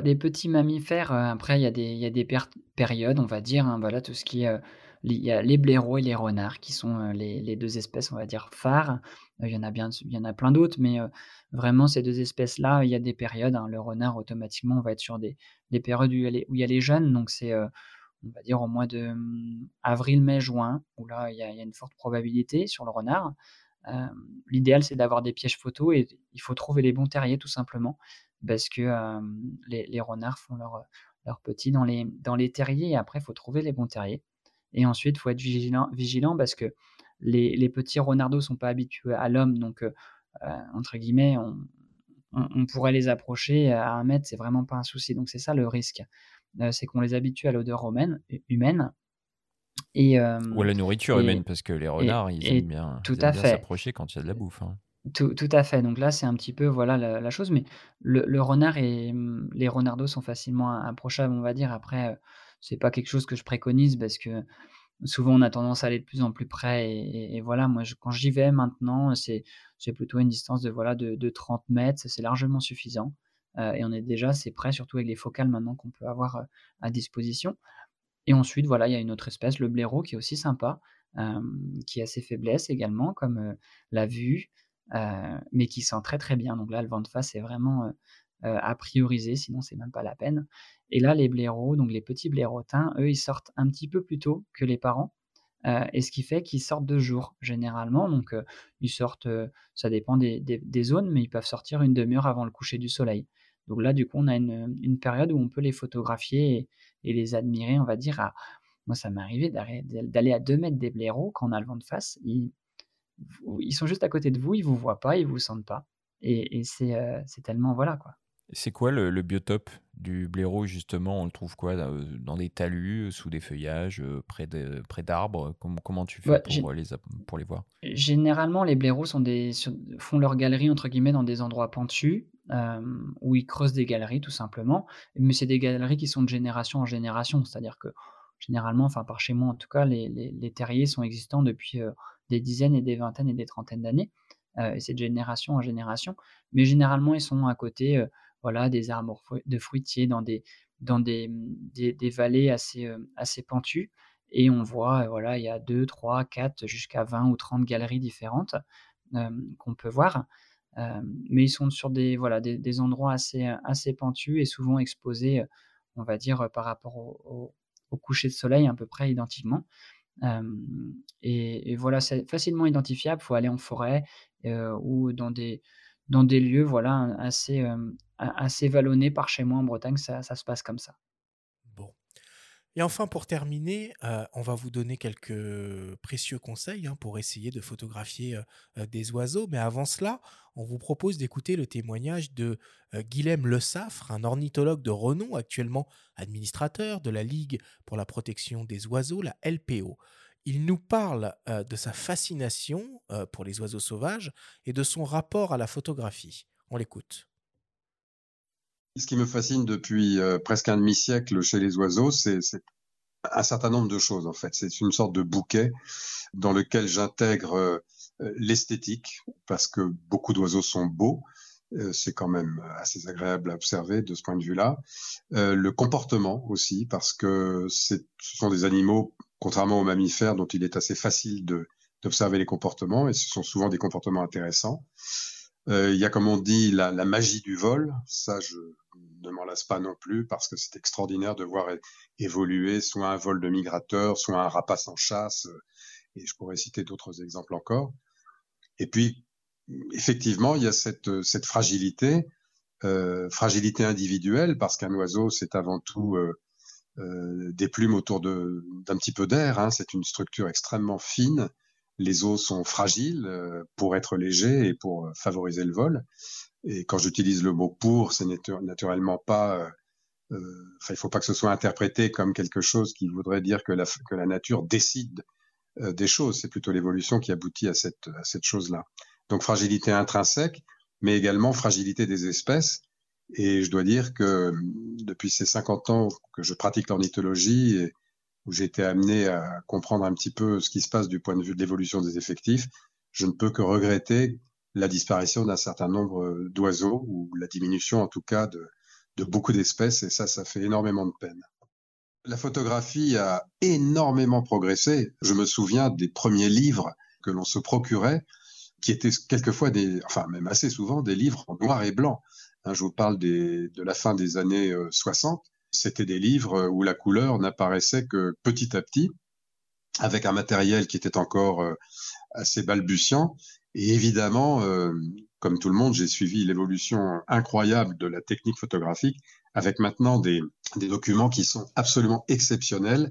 Des petits mammifères, après, il y a des, périodes, on va dire. Hein, voilà, tout ce qui est il y a les blaireaux et les renards qui sont euh, les, deux espèces, on va dire, phares. Euh, il y en a plein d'autres, mais euh, vraiment ces deux espèces-là, il y a des périodes. Hein. Le renard, automatiquement, on va être sur des, périodes où il, y a les, jeunes, donc c'est, on va dire, au mois de hum, avril, mai, juin, où là, il y a, une forte probabilité sur le renard. L'idéal, c'est d'avoir des pièges photos et il faut trouver les bons terriers, tout simplement, parce que les, renards font leurs leur petits dans les, dans les terriers et après, il faut trouver les bons terriers. Et ensuite, il faut être vigilant, vigilant parce que les, les petits renardos ne sont pas habitués à l'homme. Donc, euh, entre guillemets, on, on, pourrait les approcher à un mètre, c'est vraiment pas un souci. Donc, c'est ça le risque. C'est qu'on les habitue à l'odeur humaine. Et, Ou à la nourriture humaine, parce que les renards, ils aiment bien s'approcher quand il y a de la bouffe. Hein. Tout, tout, à fait. Donc là, c'est un petit peu voilà la, chose. Mais le, renard et les renardos sont facilement approchables, on va dire. Après, c'est pas quelque chose que je préconise parce que souvent on a tendance à aller de plus en plus près et, voilà moi quand j'y vais maintenant c'est plutôt une distance de voilà de, 30 mètres c'est largement suffisant euh, et on est déjà c'est prêt surtout avec les focales maintenant qu'on peut avoir euh, à disposition et ensuite voilà il y a une autre espèce le blaireau qui est aussi sympa euh, qui a ses faiblesses également comme la vue mais qui sent très très bien donc là le vent de face est vraiment à prioriser sinon c'est même pas la peine et là, les blaireaux, donc les petits blairotins, eux, ils sortent un petit peu plus tôt que les parents. Euh, et ce qui fait qu'ils sortent de jour, généralement. Donc, euh, ils sortent, euh, ça dépend des, zones, mais ils peuvent sortir une demi-heure avant le coucher du soleil. Donc là, du coup, on a une, période où on peut les photographier et, les admirer, on va dire. Moi, ça m'est arrivé d'aller à 2 mètres des blaireaux quand on a le vent de face. Ils sont juste à côté de vous, ils vous voient pas, ils vous sentent pas. Et, et c'est tellement, voilà, quoi. C'est quoi le, biotope du blaireau justement? On le trouve quoi Dans des talus, sous des feuillages, près d'arbres? Comment, comment tu fais pour, les, pour les voir? Généralement, les blaireaux sont des, font leur galerie entre guillemets dans des endroits pentus où ils creusent des galeries tout simplement. Mais c'est des galeries qui sont de génération en génération, c'est-à-dire que généralement, enfin par chez moi en tout cas, les, les, terriers sont existants depuis des dizaines et des vingtaines et des trentaines d'années. et c'est de génération en génération. Mais généralement, ils sont à côté voilà, des arbres de fruitiers dans des, dans des, des, vallées assez, euh, assez pentues. Et on voit, euh, voilà, il y a 2, 3, 4, jusqu'à 20 ou 30 galeries différentes euh, qu'on peut voir. mais ils sont sur des, voilà, des, endroits assez, assez pentus et souvent exposés, on va dire, par rapport au, coucher de soleil, à peu près identiquement. Et, voilà, c'est facilement identifiable. Il faut aller en forêt ou dans des, dans des lieux voilà, assez, assez vallonnés par chez moi en Bretagne, ça, ça se passe comme ça. Et enfin, pour terminer, euh, on va vous donner quelques précieux conseils hein, pour essayer de photographier euh, euh, des oiseaux. Mais avant cela, on vous propose d'écouter le témoignage de Guilhem Le Saffre, un ornithologue de renom, actuellement administrateur de la Ligue pour la protection des oiseaux, la LPO. Il nous parle de sa fascination pour les oiseaux sauvages et de son rapport à la photographie. On l'écoute. Ce qui me fascine depuis euh, presque un demi-siècle chez les oiseaux, c'est un certain nombre de choses en fait. C'est une sorte de bouquet dans lequel j'intègre euh, l'esthétique parce que beaucoup d'oiseaux sont beaux. Euh, c'est quand même assez agréable à observer de ce point de vue-là. le comportement aussi parce que ce sont des animaux, contrairement aux mammifères, dont il est assez facile d'observer les comportements et ce sont souvent des comportements intéressants. Il y a, comme on dit, la, la magie du vol. Ça, je, ne m'en lasse pas non plus parce que c'est extraordinaire de voir évoluer soit un vol de migrateur, soit un rapace en chasse, et je pourrais citer d'autres exemples encore. Et puis, effectivement, il y a cette, cette fragilité, euh, fragilité individuelle, parce qu'un oiseau, c'est avant tout euh, euh, des plumes autour d'un petit peu d'air. Hein. C'est une structure extrêmement fine. Les os sont fragiles pour être légers et pour favoriser le vol. Et quand j'utilise le mot pour, c'est naturellement pas. Euh, euh, enfin, il faut pas que ce soit interprété comme quelque chose qui voudrait dire que la, que la nature décide euh, des choses. C'est plutôt l'évolution qui aboutit à cette, à cette chose-là. Donc fragilité intrinsèque, mais également fragilité des espèces. Et je dois dire que depuis ces 50 ans que je pratique l'ornithologie et où j'ai été amené à comprendre un petit peu ce qui se passe du point de vue de l'évolution des effectifs, je ne peux que regretter la disparition d'un certain nombre d'oiseaux ou la diminution en tout cas de, beaucoup d'espèces et ça, ça fait énormément de peine. La photographie a énormément progressé. Je me souviens des premiers livres que l'on se procurait, qui étaient quelquefois des, enfin même assez souvent des livres en noir et blanc. Hein, je vous parle de la fin des années 60. C'était des livres où la couleur n'apparaissait que petit à petit, avec un matériel qui était encore euh, assez balbutiant et évidemment, euh, comme tout le monde, j'ai suivi l'évolution incroyable de la technique photographique avec maintenant des, documents qui sont absolument exceptionnels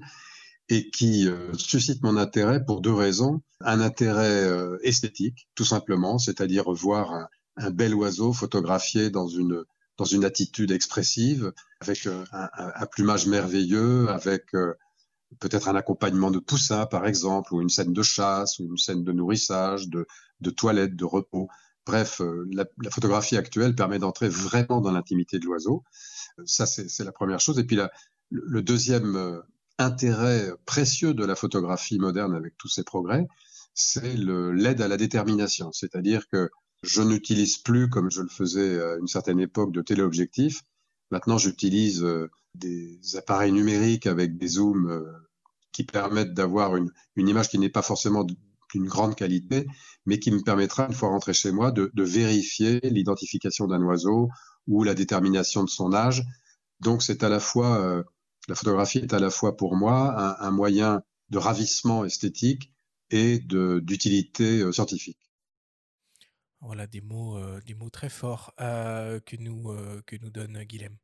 et qui euh, suscitent mon intérêt pour deux raisons. Un intérêt esthétique, tout simplement, c'est-à-dire voir un, bel oiseau photographié dans une, dans une attitude expressive, avec un, un, plumage merveilleux, avec peut-être un accompagnement de poussins, par exemple, ou une scène de chasse, ou une scène de nourrissage, de, toilette, de repos. Bref, euh, la, photographie actuelle permet d'entrer vraiment dans l'intimité de l'oiseau. Ça, c'est la première chose. Et puis le deuxième euh, intérêt précieux de la photographie moderne avec tous ces progrès, c'est l'aide à la détermination. C'est-à-dire que je n'utilise plus, comme je le faisais à une certaine époque, de téléobjectif. Maintenant, j'utilise euh, des appareils numériques avec des zooms qui permettent d'avoir une, image qui n'est pas forcément d'une grande qualité, mais qui me permettra, une fois rentré chez moi, de, vérifier l'identification d'un oiseau ou la détermination de son âge. Donc c'est à la fois, euh, la photographie est à la fois pour moi un, moyen de ravissement esthétique et d'utilité euh, scientifique. Voilà des mots, euh, des mots très forts que, nous, que nous donne Guilhem.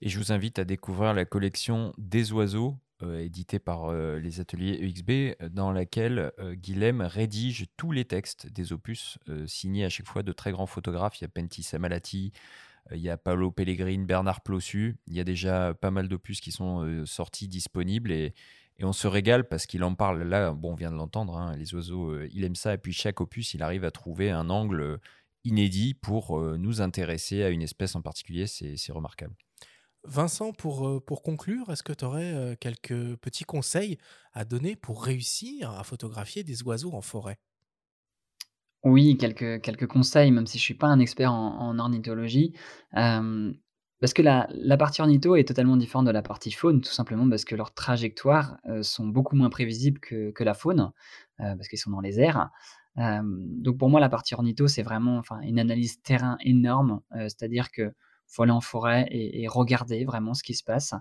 Et je vous invite à découvrir la collection des oiseaux euh, édité par euh, les ateliers EXB, euh, dans laquelle Guilhem rédige tous les textes des opus, signés à chaque fois de très grands photographes. Il y a Pentti Samalati, il y a Paolo Pellegrini, Bernard Plossu. Il y a déjà pas mal d'opus qui sont sortis, disponibles. Et, et, on se régale parce qu'il en parle. Là, bon, on vient de l'entendre, hein, les oiseaux, il aime ça. Et puis chaque opus, il arrive à trouver un angle inédit pour nous intéresser à une espèce en particulier. C'est remarquable. Vincent, pour, euh, pour conclure, est-ce que tu aurais euh, quelques petits conseils à donner pour réussir à photographier des oiseaux en forêt? Oui, quelques, quelques conseils, même si je ne suis pas un expert en, ornithologie. Parce que la, partie ornitho est totalement différente de la partie faune, tout simplement parce que leurs trajectoires euh, sont beaucoup moins prévisibles que, que la faune, parce qu'ils sont dans les airs. donc pour moi, la partie ornitho, c'est vraiment une analyse terrain énorme, c'est-à-dire que faut aller en forêt et, regarder vraiment ce qui se passe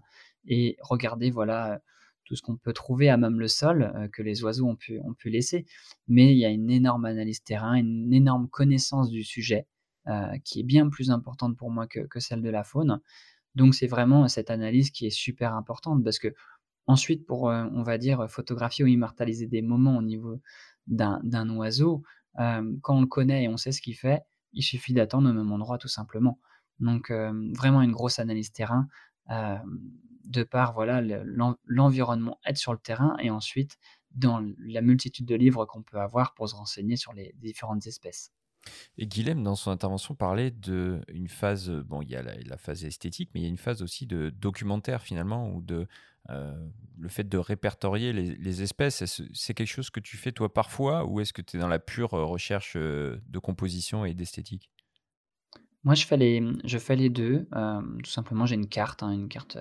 et regarder voilà tout ce qu'on peut trouver à même le sol euh, que les oiseaux ont pu, ont pu laisser. Mais il y a une énorme analyse terrain, une énorme connaissance du sujet euh, qui est bien plus importante pour moi que, celle de la faune. Donc c'est vraiment cette analyse qui est super importante parce que Ensuite, pour, on va dire, photographier ou immortaliser des moments au niveau d'un oiseau, quand on le connaît et on sait ce qu'il fait, il suffit d'attendre au même endroit tout simplement. Donc vraiment une grosse analyse terrain, de par voilà l'environnement, être sur le terrain et ensuite dans la multitude de livres qu'on peut avoir pour se renseigner sur les différentes espèces. Et Guilhem, dans son intervention, parlait d'une phase, bon, il y a la, phase esthétique, mais il y a une phase aussi de documentaire finalement, ou de le fait de répertorier les, espèces. C'est quelque chose que tu fais toi parfois, ou est-ce que tu es dans la pure recherche de composition et d'esthétique? Moi, je fais les, je fais les deux. tout simplement, j'ai une carte, hein, une carte,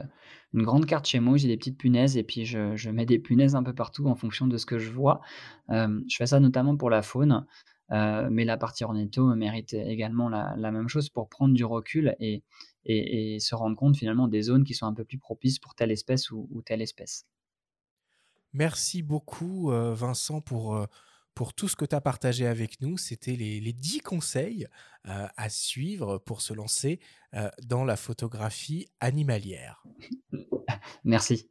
une grande carte chez moi, j'ai des petites punaises et puis je mets des punaises un peu partout en fonction de ce que je vois. je fais ça notamment pour la faune. Euh, mais la partie ornitho mérite également la, même chose pour prendre du recul et, et, se rendre compte finalement des zones qui sont un peu plus propices pour telle espèce ou, telle espèce. Merci beaucoup euh, Vincent pour, euh, pour tout ce que tu as partagé avec nous. C'était les, les 10 conseils à suivre pour se lancer dans la photographie animalière. Merci.